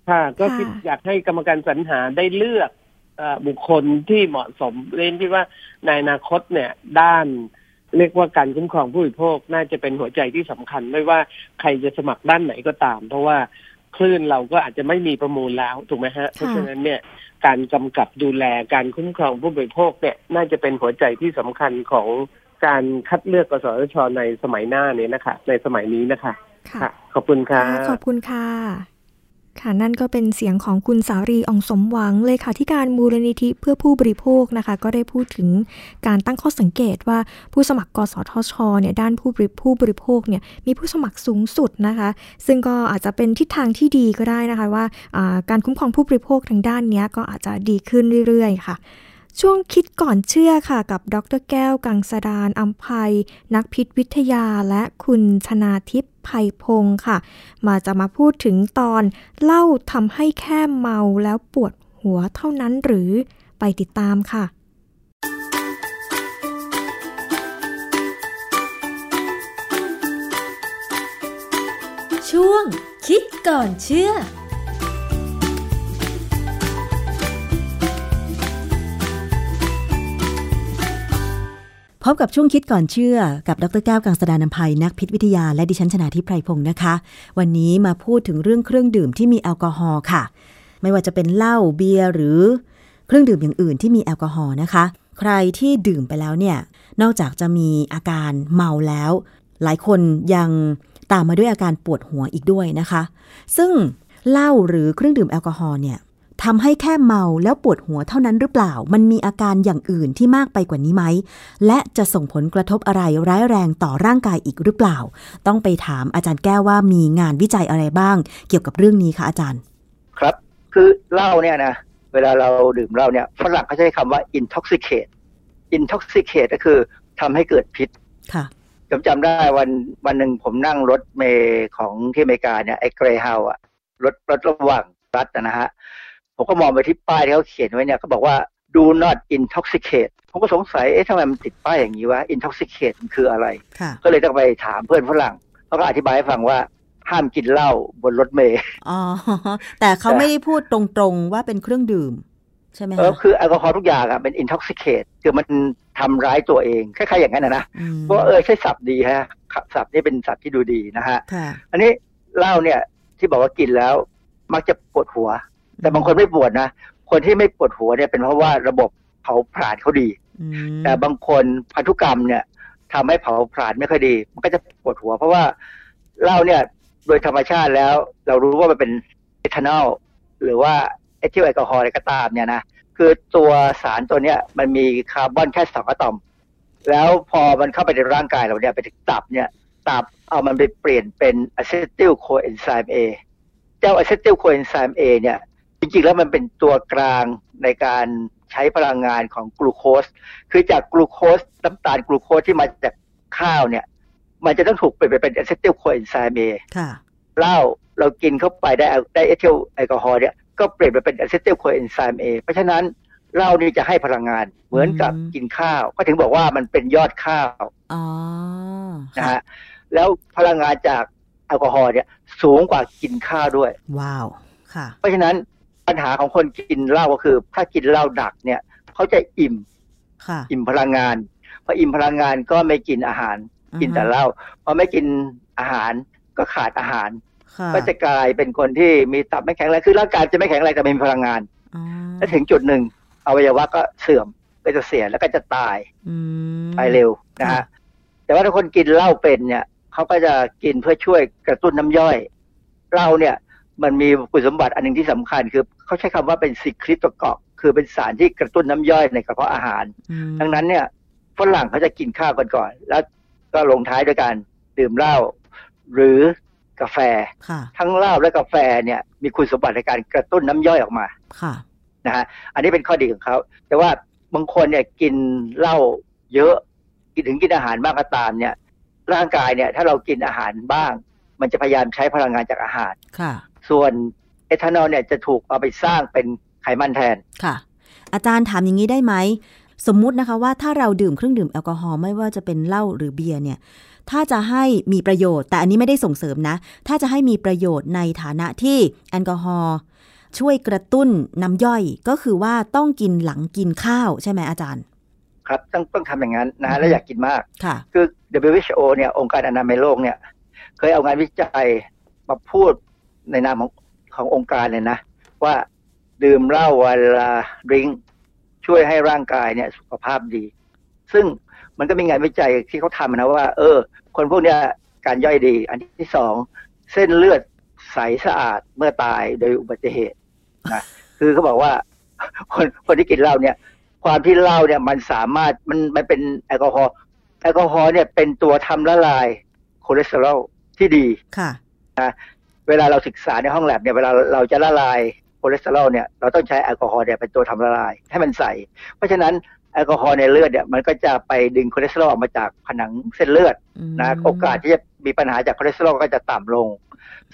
ค่ะ ก็ค่ะคิดอยากให้กรรมการสรรหาได้เลือกเออบุคคลที่เหมาะสมเรียนที่ว่าในอนาคตเนี่ย ด้านเรียกว่าการคุ้มครองผู้บริโภคน่าจะเป็นหัวใจที่สำคัญไม่ว่าใครจะสมัครด้านไหนก็ตาม เพราะว่าคลื่นเราก็อาจจะไม่มีประมูลแล้วถูกไหมฮะ เพราะฉะนั้นเนี่ยการกำกับดูแลการคุ้มครองผู้บริโภคเนี่ย น่าจะเป็นหัวใจที่สำคัญของ การคัดเลือกกสทชในสมัยหน้านี้นะคะ ในสมัยนี้นะคะค่ะค่ะขอบคุณค่ะค่ะขอบคุณค่ะค่ะนั่นก็เป็นเสียงของคุณสารีอ่องสมหวังเลขาธิการมูลนิธิเพื่อผู้บริโภคนะคะ ก็ได้พูดถึงการตั้งข้อสังเกตว่าผู้สมัครกสทชเนี่ยด้านผู้บริผู้บริโภคเนี่ยมีผู้สมัครสูงสุดนะคะ ซึ่งก็อาจจะเป็นทิศทางที่ดีก็ได้นะคะว่าอ่าการคุ้มครองผู้บริโภคทางด้านเนี้ยก็อาจจะดีขึ้นเรื่อย ๆ ค่ะ ช่วงคิดก่อนเชื่อค่ะกับดรแก้วกังสดานอัมภัย นักพิษวิทยาและคุณชนาทิพย์ไพพงศ์ค่ะ มาจะมาพูดถึงตอนเล่าทำให้แค่เมาแล้วปวดหัวเท่านั้นหรือไปติดตามค่ะช่วงคิดก่อนเชื่อ พบกับช่วงคิดก่อนเชื่อกับดร.แก้วกังสดาลอำไพ นักพิษวิทยาและดิฉันชนาธิป ไพรพงศ์นะคะ วันนี้มาพูดถึงเรื่องเครื่องดื่มที่มีแอลกอฮอล์ค่ะ ไม่ว่าจะเป็นเหล้าเบียร์หรือเครื่องดื่มอย่างอื่นที่มีแอลกอฮอล์นะคะ ใครที่ดื่มไปแล้วเนี่ยนอกจากจะมีอาการเมาแล้ว หลายคนยังตามมาด้วยอาการปวดหัวอีกด้วยนะคะ ซึ่งเหล้าหรือเครื่องดื่มแอลกอฮอล์เนี่ย ทำให้แค่เมาแล้วปวดหัวเท่านั้นหรือเปล่า มันมีอาการอย่างอื่นที่มากไปกว่านี้ไหม และจะส่งผลกระทบอะไรร้ายแรงต่อร่างกายอีกหรือเปล่า ต้องไปถามอาจารย์แก้วว่ามีงานวิจัยอะไรบ้าง เกี่ยวกับเรื่องนี้คะอาจารย์ ครับ คือเหล้าเนี่ยนะ เวลาเราดื่มเหล้าเนี่ยฝรั่งเขาใช้คำว่า intoxicate intoxicate ก็คือทำให้เกิดพิษ ค่ะผมจำได้วันวันหนึ่งผมนั่งรถเมย์ของที่อเมริกาเนี่ยไอ้เกรฮาวอะรถรถระหว่างรัฐอะนะฮะพ ผมก็มองไปที่ป้ายที่เขาเขียนไว้เนี่ยเขาบอกว่า do not intoxicate ผมก็สงสัย เอ๊ะทำไมมันติดป้ายอย่างนี้วะ intoxicate มันคืออะไรค่ะก็เลยต้องไปถามเพื่อนฝรั่งเขาก็อธิบายให้ฟังว่าห้ามกินเหล้าบนรถเมล์อ๋อ แต่เขาไม่ได้พูดตรงๆว่าเป็นเครื่องดื่ม ใช่ไหมเออคะคือแอลกอฮอล์ทุกอย่างอะเป็น intoxicate คือมันทำร้ายตัวเองคล้ายๆอย่างนั้นนะนะมเพราะว่าเออใช่ศัพท์ดีฮะครับศัพท์นี่เป็นศัพท์ที่ดูดีนะฮะค่ะอันนี้เหล้าเนี่ยที่บอกว่ากินแล้วมักจะปวดหัว แต่บางคนไม่ปวดนะ คนที่ไม่ปวดหัวเนี่ยเป็นเพราะว่าระบบเผาผลาญเขาดีอืมแต่บางคนพันธุกรรมเนี่ยทำให้เผาผลาญไม่ค่อยดี มันก็จะปวดหัว เพราะว่าเหล้าเนี่ยโดยธรรมชาติแล้ว เรารู้ว่ามันเป็นเอทานอลหรือว่าเอทิลแอลกอฮอล์อะไรก็ตามเนี่ยนะคือตัวสารตัวเนี้ยมันมีคาร์บอนแค่สองอะตอม แล้วพอมันเข้าไปในร่างกายเราเนี่ยไปถึงตับเนี่ยตับเอามันไปเปลี่ยนเป็นอะเซติลโคเอนไซม์ A เจ้าอะเซติลโคเอนไซม์ A เนี่ย จริงๆ แล้วมันเป็นตัวกลางในการใช้พลังงานของกลูโคส คือจากกลูโคสน้ำตาลกลูโคสที่มาจากข้าวเนี่ย มันจะต้องถูกเปลี่ยนไปเป็นอะเซติลโคเอนไซม์ A ค่ะเหล้าเรากินเข้าไปได้ได้เอทิลแอลกอฮอล์เนี่ยก็เปลี่ยนไปเป็นอะเซติลโคเอนไซม์ A เพราะฉะนั้นเหล้านี่จะให้พลังงานเหมือนกับอืมกินข้าว ก็ถึงบอกว่ามันเป็นยอดข้าวอ๋อนะค่ะฮะแล้วพลังงานจากแอลกอฮอล์เนี่ยสูงกว่ากินข้าวด้วย ว้าว ค่ะ เพราะฉะนั้น ปัญหาของคนกินเหล้าก็คือ ถ้ากินเหล้าดักเนี่ยเขาจะอิ่มค่ะอิ่มพลังงานพออิ่มพลังงานก็ไม่กินอาหาร กินแต่เหล้าพอไม่กินอาหารก็ขาดอาหารค่ะก็จะกลายเป็นคนที่มีตับไม่แข็งแรงคือร่างกายจะไม่แข็งแรงแต่ไม่มีพลังงานอ๋อและถึงจุดหนึ่งอวัยวะก็เสื่อมก็จะเสียแล้วก็จะตายอืมไปเร็วนะค่ะฮะแต่ว่าถ้าคนกินเหล้าเป็นเนี่ยเขาก็จะกินเพื่อช่วยกระตุ้นน้ำย่อยเหล้าเนี่ย มันมีคุณสมบัติอันหนึ่งที่สำคัญ คือเขาใช้คำว่าเป็นซิคริโตกอกคือเป็นสารที่กระตุ้นน้ำย่อยในกระเพาะอาหารอืมดังนั้นเนี่ยฝรั่งเขาจะกินข้าวกันก่อน แล้วก็ลงท้ายด้วยการดื่มเหล้าหรือกาแฟค่ะทั้งเหล้าและกาแฟเนี่ยมีคุณสมบัติในการกระตุ้นน้ำย่อยออกมาค่ะนะฮะอันนี้เป็นข้อดีของเขา แต่ว่าบางคนเนี่ยกินเหล้าเยอะกินถึงกินอาหารบ้างก็ตามเนี่ย ร่างกายเนี่ย ถ้าเรากินอาหารบ้าง มันจะพยายามใช้พลังงานจากอาหารค่ะ ส่วนเอทานอลเนี่ยจะถูกเอาไปสร้างเป็นไขมันแทนค่ะ อาจารย์ถามอย่างนี้ได้ไหม สมมุตินะคะว่าถ้าเราดื่มเครื่องดื่มแอลกอฮอล์ไม่ว่าจะเป็นเหล้าหรือเบียร์เนี่ย ถ้าจะให้มีประโยชน์ แต่อันนี้ไม่ได้ส่งเสริมนะ ถ้าจะให้มีประโยชน์ในฐานะที่แอลกอฮอล์ช่วยกระตุ้นน้ำย่อยก็คือว่าต้องกินหลังกินข้าวใช่ไหมอาจารย์ ครับต้องต้องทำอย่างนั้นนะอืฮะมและอยากกินมากค่ะ คือ WHO เนี่ยองค์การอนามัยโลกเนี่ย เคยเอางานวิจัยมาพูด ในนามของขององค์การเลยนะ ว่าดื่มเหล้าวันละดริงช่วยให้ร่างกายเนี่ยสุขภาพดี ซึ่งมันก็มีงานวิจัยที่เขาทำนะว่า เออ คนพวกเนี้ยการย่อยดี อันที่สองเส้นเลือดใสสะอาดเมื่อตายโดยอุบัติเหตุนะคือเขาบอกว่าคนคนที่กินเหล้าเนี่ย ความที่เหล้าเนี่ยมันสามารถมันมันเป็นแอลกอฮอล์แอลกอฮอล์เนี่ยเป็นตัวทำละลายคอเลสเตอรอลที่ดีค่ะ เวลาเราศึกษาในห้องแลบเนี่ยเวลาเราจะละลายคอเลสเตอรอลเนี่ยเราต้องใช้แอลกอฮอล์เนี่ยเป็นตัวทำละลายให้มันใสเพราะฉะนั้นแอลกอฮอล์ในเลือดเนี่ยมันก็จะไปดึงคอเลสเตอรอลออกมาจากผนังเส้นเลือดอืมนะโอกาสที่จะมีปัญหาจากคอเลสเตอรอลก็จะต่ำลง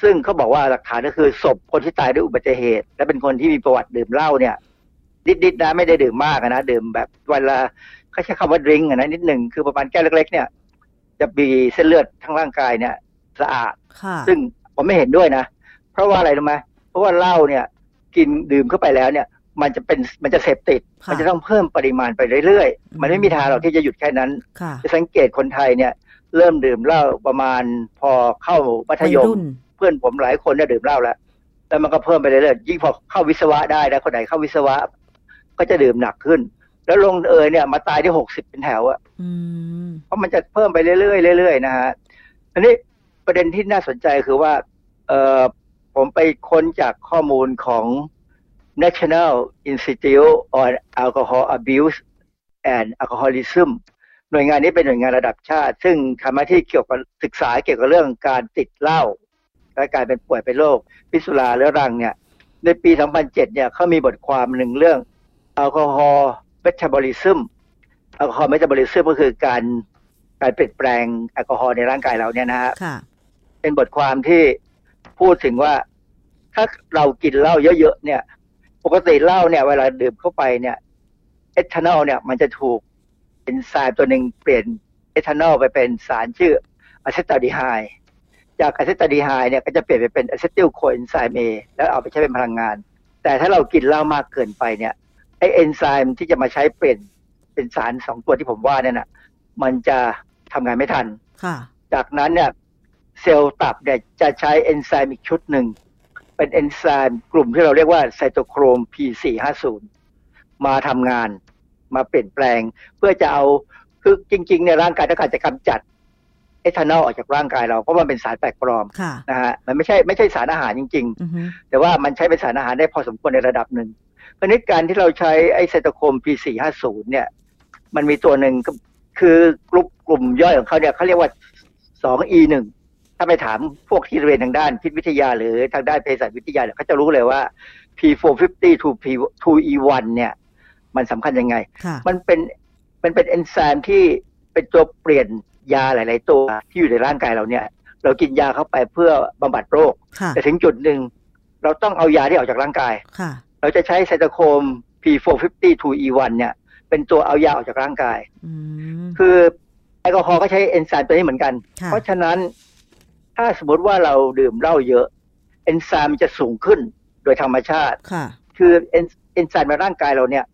ซึ่งเขาบอกว่าหลักฐานก็คือศพคนที่ตายด้วยอุบัติเหตุ และเป็นคนที่มีประวัติดื่มเหล้าเนี่ยนิดๆนะไม่ได้ดื่มมากอะนะดื่มแบบวันละเขาใช้คำว่า drink อะนะนิดหนึ่งคือประมาณแก้วเล็ก ๆ เนี่ย จะมีเส้นเลือดทั้งร่างกายเนี่ย สะอาดค่ะซึ่ง ผมไม่เห็นด้วยนะ เพราะว่าอะไรรู้ไหมเพราะว่าเหล้าเนี่ย กินดื่มเข้าไปแล้วเนี่ย มันจะเป็นมันจะเสพติดค่ะมันจะต้องเพิ่มปริมาณไปเรื่อยอืมๆมันไม่มีทางหรอกที่จะหยุดแค่นั้นค่ะจะสังเกตคนไทยเนี่ย เริ่มดื่มเหล้าประมาณพอเข้ามัธวัยยมรุ่นเพื่อนผมหลายคนเนี่ยดื่มเหล้าแล้วแล้วมันก็เพิ่มไปเรื่อยๆยิ่งพอเข้าวิศวะได้นะคนไหนเข้าวิศวะ ก็จะดื่มหนักขึ้น แล้วลงเอยเนี่ยมาตายที่หกสิบเป็นแถวอะอืมเพราะมันจะเพิ่มไปเรื่อยๆเรื่อยๆนะฮะอันนี้ ประเด็นที่น่าสนใจคือว่าเออผมไปค้นจากข้อมูลของ National Institute on Alcohol Abuse and Alcoholism หน่วยงานนี้เป็นหน่วยงานระดับชาติ ซึ่งทำหน้าที่เกี่ยวกับศึกษาเกี่ยวกับเรื่องการติดเหล้าและการเป็นป่วยเป็นโรคพิษสุราเรื้อรังเนี่ย ในปี 2007 เนี่ยเขามีบทความหนึ่งเรื่องแอลกอฮอล์เมตาบอลิซึมalcohol metabolism ก็คือการการเปลี่ยนแปลงแอลกอฮอล์ในร่างกายเราเนี่ยนะฮะค่ะ เป็นบทความที่พูดถึงว่า ถ้าเรากินเหล้าเยอะๆเนี่ย ปกติเหล้าเนี่ย เวลาดื่มเข้าไปเนี่ยเอทานอลเนี่ย มันจะถูกเอนไซม์ตัวหนึ่งเปลี่ยนเอทานอลไปเป็นสารชื่ออะเซตาลดีไฮด์จากอะเซตาลดีไฮด์เนี่ยก็จะเปลี่ยนไปเป็นอะเซติลโคเอนไซม์ A แล้วเอาไปใช้เป็นพลังงาน แต่ถ้าเรากินเหล้ามากเกินไปเนี่ยไอเอนไซม์ที่จะมาใช้เปลี่ยนเป็นสารสองตัวที่ผมว่าเนี่ยนะมันจะทำงานไม่ทันค่ะจากนั้นเนี่ย เซลล์ตับเนี่ยจะใช้เอนไซม์อีกชุดหนึ่ง เป็นเอนไซม์กลุ่มที่เราเรียกว่าไซโตโครม P450 มาทำงานมาเปลี่ยนแปลง เพื่อจะเอาคือจริงๆเนี่ยร่างกายต้องการจะกำจัดเอทานอลออกจากร่างกายเราเพราะมันเป็นสารแปลกปลอมค่ะนะฮะมันไม่ใช่ไม่ใช่สารอาหารจริงอือฮึๆแต่ว่ามันใช้เป็นสารอาหารได้พอสมควรในระดับหนึ่งเพราะฉะนี้การที่เราใช้ไอไซโตโครม P450 เนี่ย มันมีตัวหนึ่งก็คือกลุ่มกลุ่มย่อยของเขาเนี่ยเขาเรียกว่า 2E1 ถ้าไปถามพวกที่เรียนทางด้านพิษวิทยา หรือทางด้านเภสัชวิทยาเนี่ยเขาจะรู้เลยว่า P450 to P2E1 เนี่ย มันสำคัญยังไงค่ะมันเป็นมันเป็นเอนไซม์ที่เป็นตัวเปลี่ยนยาหลาย ๆ ตัวที่อยู่ในร่างกายเราเนี่ย เรากินยาเข้าไปเพื่อบำบัดโรคค่ะแต่ถึงจุดหนึ่ง เราต้องเอายาที่ออกจากร่างกายค่ะเราจะใช้ไซโตโครม P450 2E1 เนี่ย เป็นตัวเอายาออกจากร่างกายอืมคือแอลกอฮอล์ก็ใช้เอนไซม์ตัวนี้เหมือนกันค่ะเพราะฉะนั้น ถ้าสมมติว่าเราดื่มเหล้าเยอะ เอนไซม์มันจะสูงขึ้นโดยธรรมชาติค่ะคือเอนเอนไซม์ในร่างกายเราเนี่ย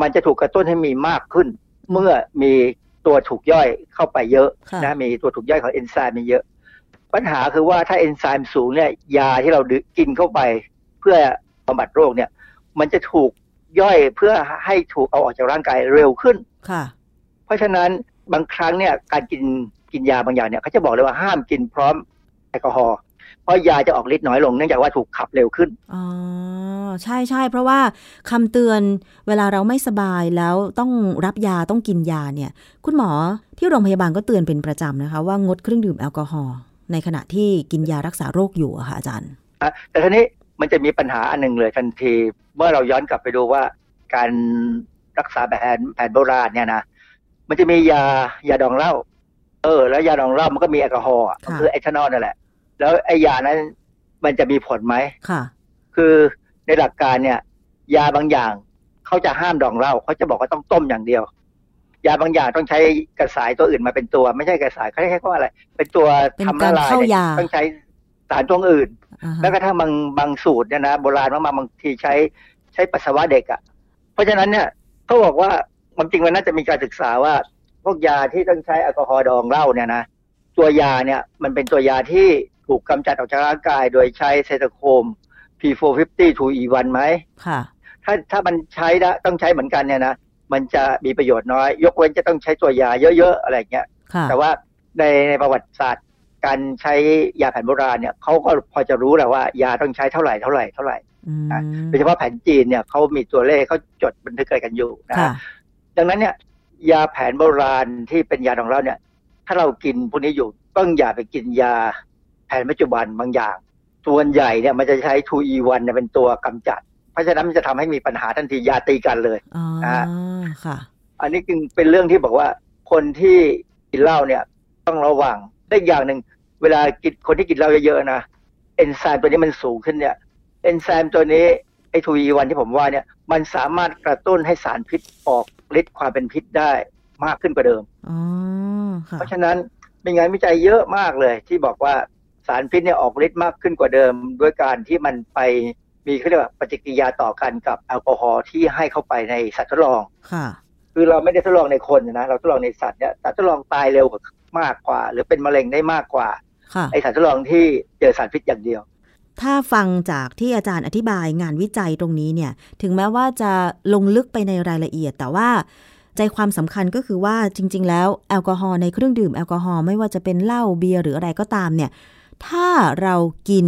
มันจะถูกกระตุ้นให้มีมากขึ้น เมื่อมีตัวถูกย่อยเข้าไปเยอะค่ะนะมีตัวถูกย่อยของเอนไซม์มีเยอะ ปัญหาคือว่าถ้าเอนไซม์สูงเนี่ยยาที่เราดื่มกินเข้าไป เพื่อบำบัดโรคเนี่ย มันจะถูกย่อยเพื่อให้ถูกเอาออกจากร่างกายเร็วขึ้นค่ะ เพราะฉะนั้นบางครั้งเนี่ยการกินกินยาบางอย่างเนี่ยเขาจะบอกเลยว่าห้ามกินพร้อม แอลกอฮอล์เพราะยาจะออกฤทธิ์น้อยลงเนื่องจากว่าถูกขับเร็วขึ้น อ๋อ ใช่ใช่เพราะว่าคำเตือนเวลาเราไม่สบายแล้วต้องรับยาต้องกินยาเนี่ย คุณหมอที่โรงพยาบาลก็เตือนเป็นประจำนะคะ ว่างดเครื่องดื่มแอลกอฮอล์ในขณะที่กินยารักษาโรคอยู่อะค่ะอาจารย์อะแต่ทีนี้มันจะมีปัญหาอันหนึ่งเลยทันที เมื่อเราย้อนกลับไปดูว่าการรักษาแบบแผนแผนโบราณเนี่ยนะมันจะมียายาดองเหล้าเออ แล้วยาดองเหล้ามันก็มีแอลกอฮอล์อะค่ะคือเอทานอลนั่นแหละ แล้วไอ้ยานั้นมันจะมีผลไหมค่ะ คือในหลักการเนี่ย ยาบางอย่างเขาจะห้ามดองเหล้าเขาจะบอกว่าต้องต้มอย่างเดียว ยาบางอย่างต้องใช้กระสายตัวอื่นมาเป็นตัว ไม่ใช่กระสายเขาเรียกว่าอะไร เป็นตัวเป็นทำกาละรลายเข้าเนี่ยยาต้องใช้สารตัวอื่นอ่าฮะแล้วก็ถ้าบางบางสูตรเนี่ยนะโบราณมากๆบางทีใช้ใช้ปัสสาวะเด็กอะ่ะ เพราะฉะนั้นเนี่ยเขาบอกว่าความจริงมันน่าจะมีการศึกษาว่าพวกยาที่ต้องใช้แอลกอฮอล์ดองเหล้าเนี่ยนะตัวยาเนี่ยมันเป็นตัวยาที่ ถูกกำจัดออกจากร่างกายโดยใช้เซตโคม P450 2E1 ไหมค่ะ ถ้าถ้ามันใช้ได้ต้องใช้เหมือนกันเนี่ยนะ มันจะมีประโยชน์น้อย ยกเว้นจะต้องใช้ตัวยาเยอะๆ อะไรอย่างเงี้ยค่ะแต่ว่าในในประวัติศาสตร์การใช้ยาแผนโบราณเนี่ยเขาก็พอจะรู้แหละว่ายาต้องใช้เท่าไหร่เท่าไหร่เท่าไหร่อืมโดยเฉพาะแผนจีนเนี่ยเขามีตัวเลขเขาจดบันทึกอะไรกันอยู่นะค่ะฮะดังนั้นเนี่ยยาแผนโบราณที่เป็นยาของเราเนี่ย ถ้าเรากินพวกนี้อยู่ต้องอย่าไปกินยาแผ นปัจจุบันบางอย่างส่วนใหญ่เนี่ยมันจะใช้ 2E1 เนี่ยเป็นตัวกำจัด เพราะฉะนั้นมันจะทำให้มีปัญหาทันทียาตีกันเลยอ๋อนะฮะค่ะ อันนี้จึงเป็นเรื่องที่บอกว่าคนที่กินเหล้าเนี่ยต้องระวังได้อีกอย่างหนึ่งเวลากินคนที่กินเหล้าเยอะๆนะเอนไซม์ตัวนี้มันสูงขึ้นเนี่ยเอนไซม์ตัวนี้ไอทูอีวันที่ผมว่าเนี่ยมันสามารถกระตุ้นให้สารพิษออกฤทธิ์ความเป็นพิษได้มากขึ้นกว่าเดิมอ๋อค่ะเพราะฉะนั้นมีงานวิจัยเยอะมากเลย ที่บอกว่า สารพิษเนี่ยออกฤทธิ์มากขึ้นกว่าเดิม ด้วยการที่มันไปมีเขาเรียกว่าปฏิกิริยาต่อกันกับแอลกอฮอล์ที่ให้เข้าไปในสัตว์ทดลองค่ะ คือเราไม่ได้ทดลองในคนนะเราทดลองในสัตว์เนี่ยสัตว์ทดลองตายเร็วกว่ามากกว่า หรือเป็นมะเร็งได้มากกว่าค่ะไอสัตว์ทดลองที่เจอสารพิษอย่างเดียว ถ้าฟังจากที่อาจารย์อธิบายงานวิจัยตรงนี้เนี่ย ถึงแม้ว่าจะลงลึกไปในรายละเอียด แต่ว่าใจความสำคัญก็คือว่าจริง ๆ แล้วแอลกอฮอล์ในเครื่องดื่มแอลกอฮอล์ไม่ว่าจะเป็นเหล้าเบียร์หรืออะไรก็ตามเนี่ย ถ้าเรากิน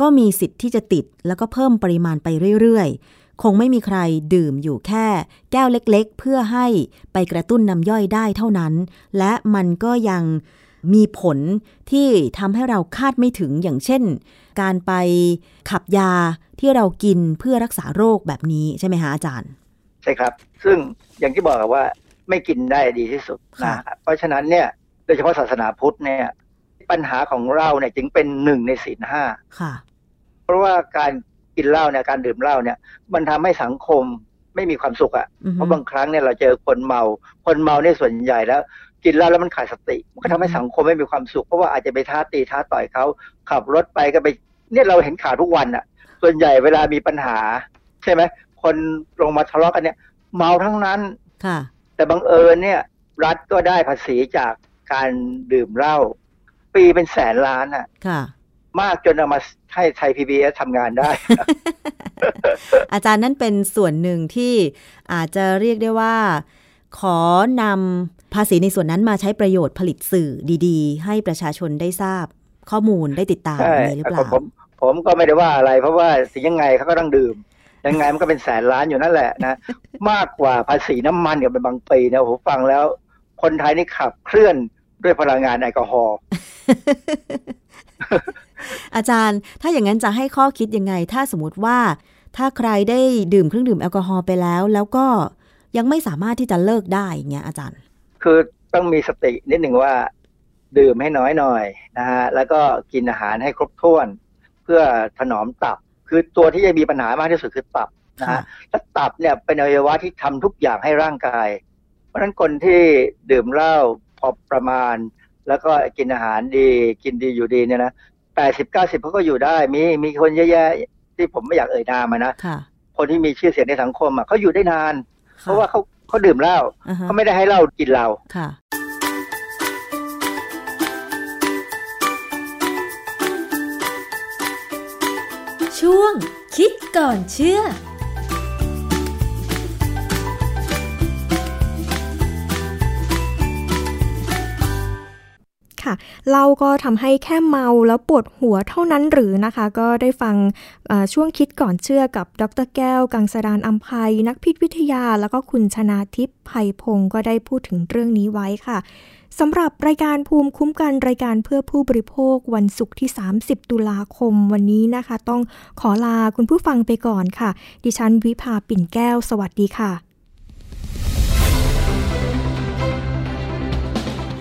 ก็มีสิทธิ์ที่จะติดแล้วก็เพิ่มปริมาณไปเรื่อยๆ คงไม่มีใครดื่มอยู่แค่ แก้วเล็กๆ เพื่อให้ไปกระตุ้นน้ำย่อยได้เท่านั้น และมันก็ยังมีผลที่ทำให้เราคาดไม่ถึงอย่างเช่น การไปขับยาที่เรากินเพื่อรักษาโรคแบบนี้ใช่ไหมคะอาจารย์ ใช่ครับ ซึ่งอย่างที่บอกว่าไม่กินได้ดีที่สุดนะเพราะฉะนั้นเนี่ยโดยเฉพาะศาสนาพุทธเนี่ย ปัญหาของเราเนี่ยจึงเป็นหนึ่งในศีลห้าค่ะเพราะว่าการกินเหล้าเนี่ยการดื่มเหล้าเนี่ย มันทำให้สังคมไม่มีความสุขอะ่ะอือฮึเพราะบางครั้งเนี่ยเราเจอคนเมา คนเมาเนี่ยส่วนใหญ่แล้ว กินเหล้าแล้วมันขาดสติ มันก็ทำให้สังคมไม่มีความสุข เพราะว่าอาจจะไปท้าตีท้าต่อยเขาขับรถไปก็ไปเนี่ยเราเห็นข่าวทุกวันอะ่ะ ส่วนใหญ่เวลามีปัญหา ใช่ไหมคนลงมาทะเลาะกันเนี่ย เมาทั้งนั้นค่ะ แต่บังเอิญเนี่ย รัฐก็ได้ภาษีจากการดื่มเหล้า ปีเป็นแสนล้านอะ ค่ะ มากจนเอามาให้ไทยพีบีเอสทำงานได้ อาจารย์นั่นเป็นส่วนหนึ่งที่อาจจะเรียกได้ว่า ขอนำภาษีในส่วนนั้นมาใช้ประโยชน์ผลิตสื่อดี ๆ ให้ประชาชนได้ทราบข้อมูลได้ติดตามใช่เลยหรือเปล่าผมผมก็ไม่ได้ว่าอะไร เพราะว่าถึงยังไงเขาก็ต้องดื่มยังไงมันก็เป็นแสนล้านอยู่นั่นแหละนะ มากกว่าภาษีน้ำมันกับเป็นบางปีนะผมฟังแล้ว คนไทยนี่ขับเคลื่อน ด้วยพลังงานแอลกอฮอล์อาจารย์ ถ้าอย่างนั้นจะให้ข้อคิดยังไง ถ้าสมมติว่า ถ้าใครได้ดื่มเครื่องดื่มแอลกอฮอล์ไปแล้ว แล้วก็ยังไม่สามารถที่จะเลิกได้อย่างเงี้ยอาจารย์ คือต้องมีสตินิดหนึ่งว่า ดื่มให้น้อยหน่อยนะฮะแล้วก็กินอาหารให้ครบถ้วน เพื่อถนอมตับ คือตัวที่จะมีปัญหามากที่สุดคือตับนะค่ะฮะและตับเนี่ยเป็นอวัยวะที่ทำทุกอย่างให้ร่างกาย เพราะฉะนั้นคนที่ดื่มเหล้า พอประมาณ แล้วก็กินอาหารดีกินดีอยู่ดีเนี่ยนะแปดสิบเก้าสิบเขาก็อยู่ได้ มีมีคนเยอะแยะที่ผมไม่อยากเอ่ยนามอะนะค่ะคนที่มีชื่อเสียงในสังคมอะเขาอยู่ได้นาน เพราะว่าเขาเขาดื่มเหล้าอ่าฮะเขาไม่ได้ให้เหล้ากินเราค่ะช่วงคิดก่อนเชื่อ ค่ะเราก็ทำให้แค่เมาแล้วปวดหัวเท่านั้นหรือนะคะ ก็ได้ฟังช่วงคิดก่อนเชื่อกับดรแก้ว กังสดานอัมภัย นักพิษวิทยา แล้วก็คุณชนาทิพย์ไพพงศ์ก็ได้พูดถึงเรื่องนี้ไว้ค่ะสำหรับรายการภูมิคุ้มกันรายการเพื่อผู้บริโภควันศุกร์ที่ 30 ตุลาคมวันนี้นะคะ ต้องขอลาคุณผู้ฟังไปก่อนค่ะ ดิฉันวิภาปิ่นแก้ว สวัสดีค่ะ